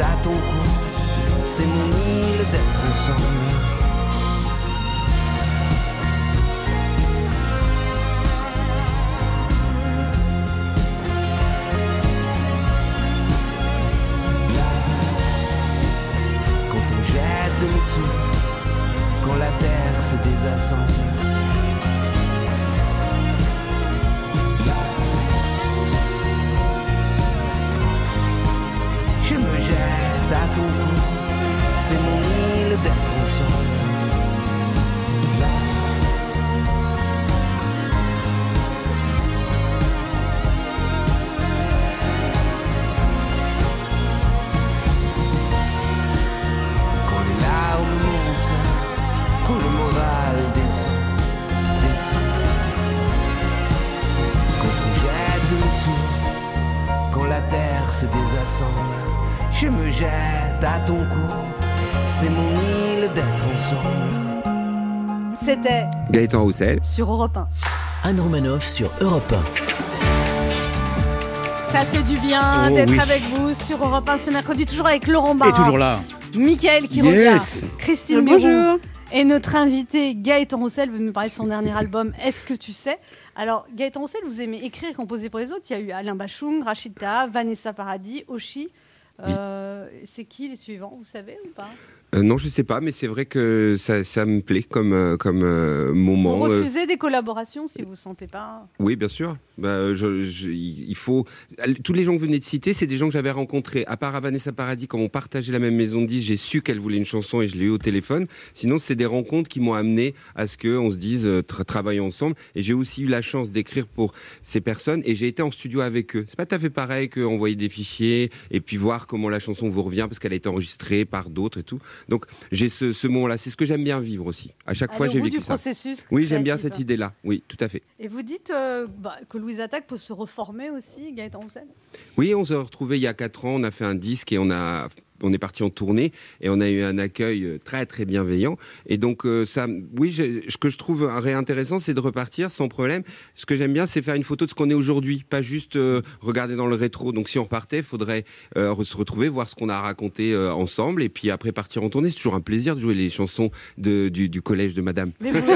À ton cou, c'est mon île d'être ensemble. C'était Gaëtan Roussel. sur Europe 1. Anne Romanoff sur Europe 1. Ça fait du bien Oh d'être oui. avec vous sur Europe 1 ce mercredi, toujours avec Laurent Barra. Et toujours là. Michael qui Yes. regarde, Christine bonjour. Béroux et notre invité Gaëtan Roussel veut nous parler de son dernier album Est-ce que tu sais? Alors Gaëtan Roussel, vous aimez écrire et composer pour les autres. Il y a eu Alain Bachung, Rachid Taha, Vanessa Paradis, Oshi. Euh, C'est qui les suivants, vous savez ou pas? Euh, non, je sais pas, mais c'est vrai que ça, ça me plaît comme, euh, comme euh, moment. Vous euh, refusez des collaborations si vous ne sentez pas Oui, bien sûr. Bah, je- je- il faut. Tous les gens que vous venez de citer, c'est des gens que j'avais rencontrés. À part Vanessa Paradis, quand on partageait la même maison de 10, j'ai su qu'elle voulait une chanson et je l'ai eu au téléphone. Sinon, c'est des rencontres qui m'ont amené à ce qu'on se dise tra- travaillons ensemble. Et j'ai aussi eu la chance d'écrire pour ces personnes et j'ai été en studio avec eux. C'est pas tout à fait pareil qu'envoyer des fichiers et puis voir comment la chanson vous revient parce qu'elle a été enregistrée par d'autres et tout. Donc j'ai ce, ce moment-là. C'est ce que j'aime bien vivre aussi. À chaque Aller fois, j'ai vécu du ça. processus Oui, j'aime bien cette idée-là. Oui, tout à fait. Et vous dites euh, bah, que Louise Attaque peut se reformer aussi, Gaëtan Roussel? Oui, on s'est retrouvés il y a quatre ans, on a fait un disque et on a on est parti en tournée et on a eu un accueil euh, très très bienveillant et donc euh, ça oui je- ce que je trouve réintéressant c'est de repartir sans problème ce que j'aime bien c'est faire une photo de ce qu'on est aujourd'hui pas juste euh, regarder dans le rétro donc si on repartait il faudrait euh, se retrouver voir ce qu'on a raconté euh, ensemble et puis après partir en tournée c'est toujours un plaisir de jouer les chansons de, du, du collège de madame Mais vous-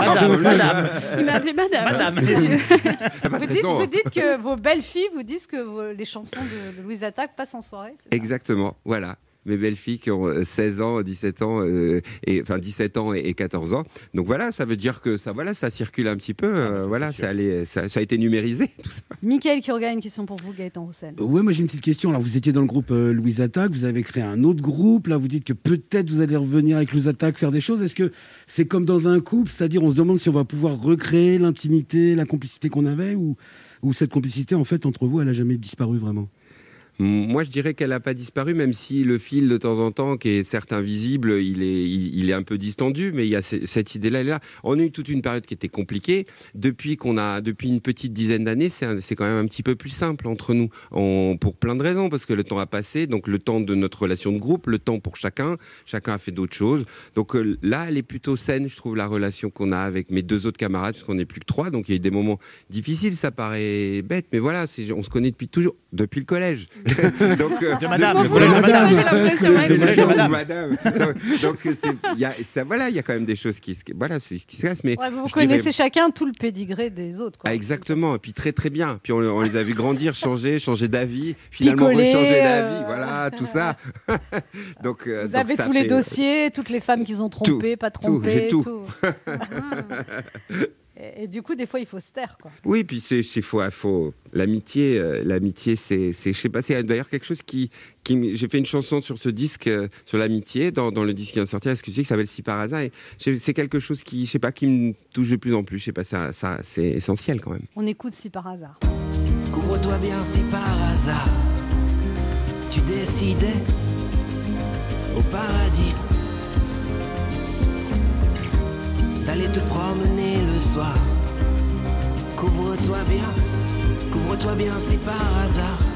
Madame, madame. Il m'a appelé madame. Madame. Vous dites, raison. vous dites que vos belles filles vous disent que vos- les chansons de, de Louise Attaque passent en soirée. Exactement, voilà. Mes belles filles qui ont euh, 16 ans, 17 ans, euh, et, enfin 17 ans et, et 14 ans. Donc voilà, ça veut dire que ça, voilà, ça circule un petit peu. euh, voilà, ça, allait- ça, ça a été numérisé. Tout ça. Michael qui regarde une question pour vous, Gaëtan Roussel? Ouais, moi j'ai une petite question. Alors, vous étiez dans le groupe euh, Louise Attaque, vous avez créé un autre groupe. Là, vous dites que peut-être vous allez revenir avec Louise Attaque faire des choses. Est-ce que c'est comme dans un couple, c'est-à-dire on se demande si on va pouvoir recréer l'intimité, la complicité qu'on avait, ou, ou cette complicité en fait entre vous, elle a jamais disparu vraiment? Moi, je dirais qu'elle n'a pas disparu, même si le fil de temps en temps, qui est certes invisible, il est, un peu distendu, mais il y a ce- cette idée-là. là. On a eu toute une période qui était compliquée. Depuis qu'on a, depuis une petite dizaine d'années, c'est quand même un petit peu plus simple entre nous, pour plein de raisons, parce que le temps a passé, donc le temps de notre relation de groupe, le temps pour chacun, chacun a fait d'autres choses. Donc euh, là, elle est plutôt saine, je trouve, la relation qu'on a avec mes deux autres camarades, parce qu'on n'est plus que trois, donc il y a eu des moments difficiles, ça paraît bête, mais voilà, on se connaît depuis toujours, depuis le collège. donc, euh, De madame, depuis- le collège de madame. De. Donc, donc, c'est- il y a, ça, voilà, il y a quand même des choses qui se, voilà, c'est- qui se cassent, mais Ouais, vous connaissez dirais- chacun tout le pédigré des autres. Quoi. ah, exactement, et puis très très bien. Puis on, on les a vus grandir, changer, changer d'avis, finalement Picoler, rechanger euh, d'avis, voilà, tout ça. donc, euh, Vous donc avez ça tous les dossiers, toutes les femmes qu'ils ont trompées, pas tout, trompées. j'ai tout. Et, et du coup, des fois, il faut se taire. Quoi. Oui, puis c'est c'est faut, faut l'amitié, euh, l'amitié, c'est c'est je sais pas, c'est d'ailleurs quelque chose qui qui j'ai fait une chanson sur ce disque euh, sur l'amitié dans, dans le disque qui vient de sortir, sais, qui s'appelle Si par hasard et c'est quelque chose qui je sais pas qui me touche de plus en plus, je sais pas ça ça c'est essentiel quand même. On écoute si par hasard. Couvre-toi bien si par hasard tu décidais au paradis d'aller te promener soir. Couvre-toi bien, couvre-toi bien si par hasard.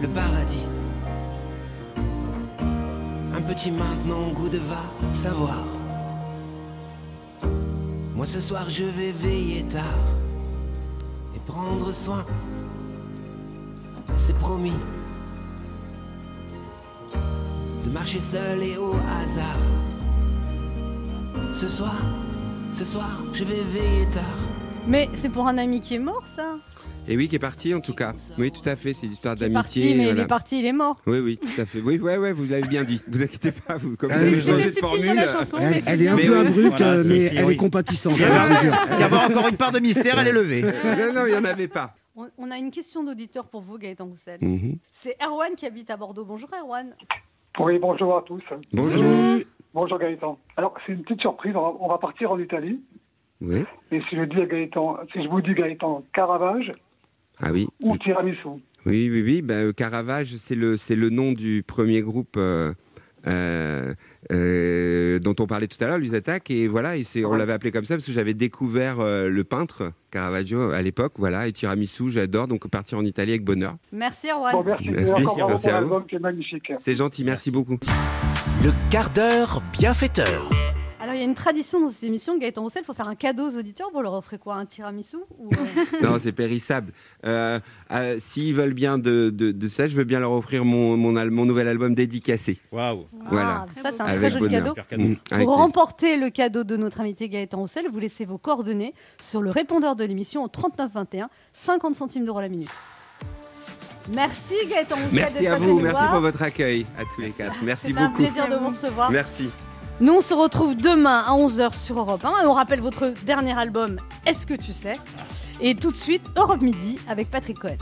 Le paradis Un petit maintenant goût de va savoir. Moi ce soir je vais veiller tard et prendre soin. C'est promis de marcher seul et au hasard. Ce soir, ce soir, je vais veiller tard. Mais c'est pour un ami qui est mort, ça Et oui, qui est parti en tout cas. Oui, tout à fait, c'est l'histoire Il est d'amitié. parti, mais il est parti, il est mort. Oui, oui, tout à fait. Oui, ouais, ouais, vous l'avez bien dit. Vous inquiétez pas, vous. Comme Ah, vous subtil dans la chanson, Elle, mais elle est un Mais peu oui. abrupte, Voilà, mais si, elle oui. est compatissante. Il y vous y avait encore une part de mystère, elle est levée. non, non, il n'y en avait pas. On, a une question d'auditeur pour vous, Gaëtan Roussel. Mhm. C'est Erwan qui habite à Bordeaux. Bonjour, Erwan. Oui, bonjour à tous. Bonjour. Bonjour Gaëtan. Alors, c'est une petite surprise. On va, on va partir en Italie. Oui. Et si je dis à Gaëtan, si je vous dis Gaëtan Caravage Ah oui. ou tiramisu. Oui, oui, oui. Ben, Caravage, c'est le, c'est le nom du premier groupe euh, euh, euh, dont on parlait tout à l'heure, les attaques. Et voilà, et c'est, on l'avait appelé comme ça parce que j'avais découvert euh, le peintre Caravaggio à l'époque. Voilà, et tiramisu, j'adore. Donc partir en Italie avec bonheur. Merci Erwan. Bon, merci. Merci, à vous. magnifique. C'est gentil, merci beaucoup. Le quart d'heure bienfaiteur. Alors, il y a une tradition dans cette émission, Gaëtan Roussel, il faut faire un cadeau aux auditeurs. Vous leur offrez quoi Un tiramisu ou, euh, Non, c'est périssable. Euh, euh, S'ils veulent bien de, de, de ça, je veux bien leur offrir mon, mon, al- mon nouvel album dédicacé. Waouh. Voilà. Ah, ça, c'est un Avec très joli cadeau. Mmh, avec Pour remporter le cadeau de notre invité Gaëtan Roussel, vous laissez vos coordonnées sur le répondeur de l'émission au 3921, 50 centimes d'euros la minute. Merci Gaëtan Roussel. Merci à vous, merci voir. pour votre accueil à tous les quatre. Merci C'est un beaucoup. plaisir de vous recevoir. Merci. Nous, on se retrouve demain à 11h sur Europe 1. Et on rappelle votre dernier album, Est-ce que tu sais? Et tout de suite, Europe Midi avec Patrick Cohen.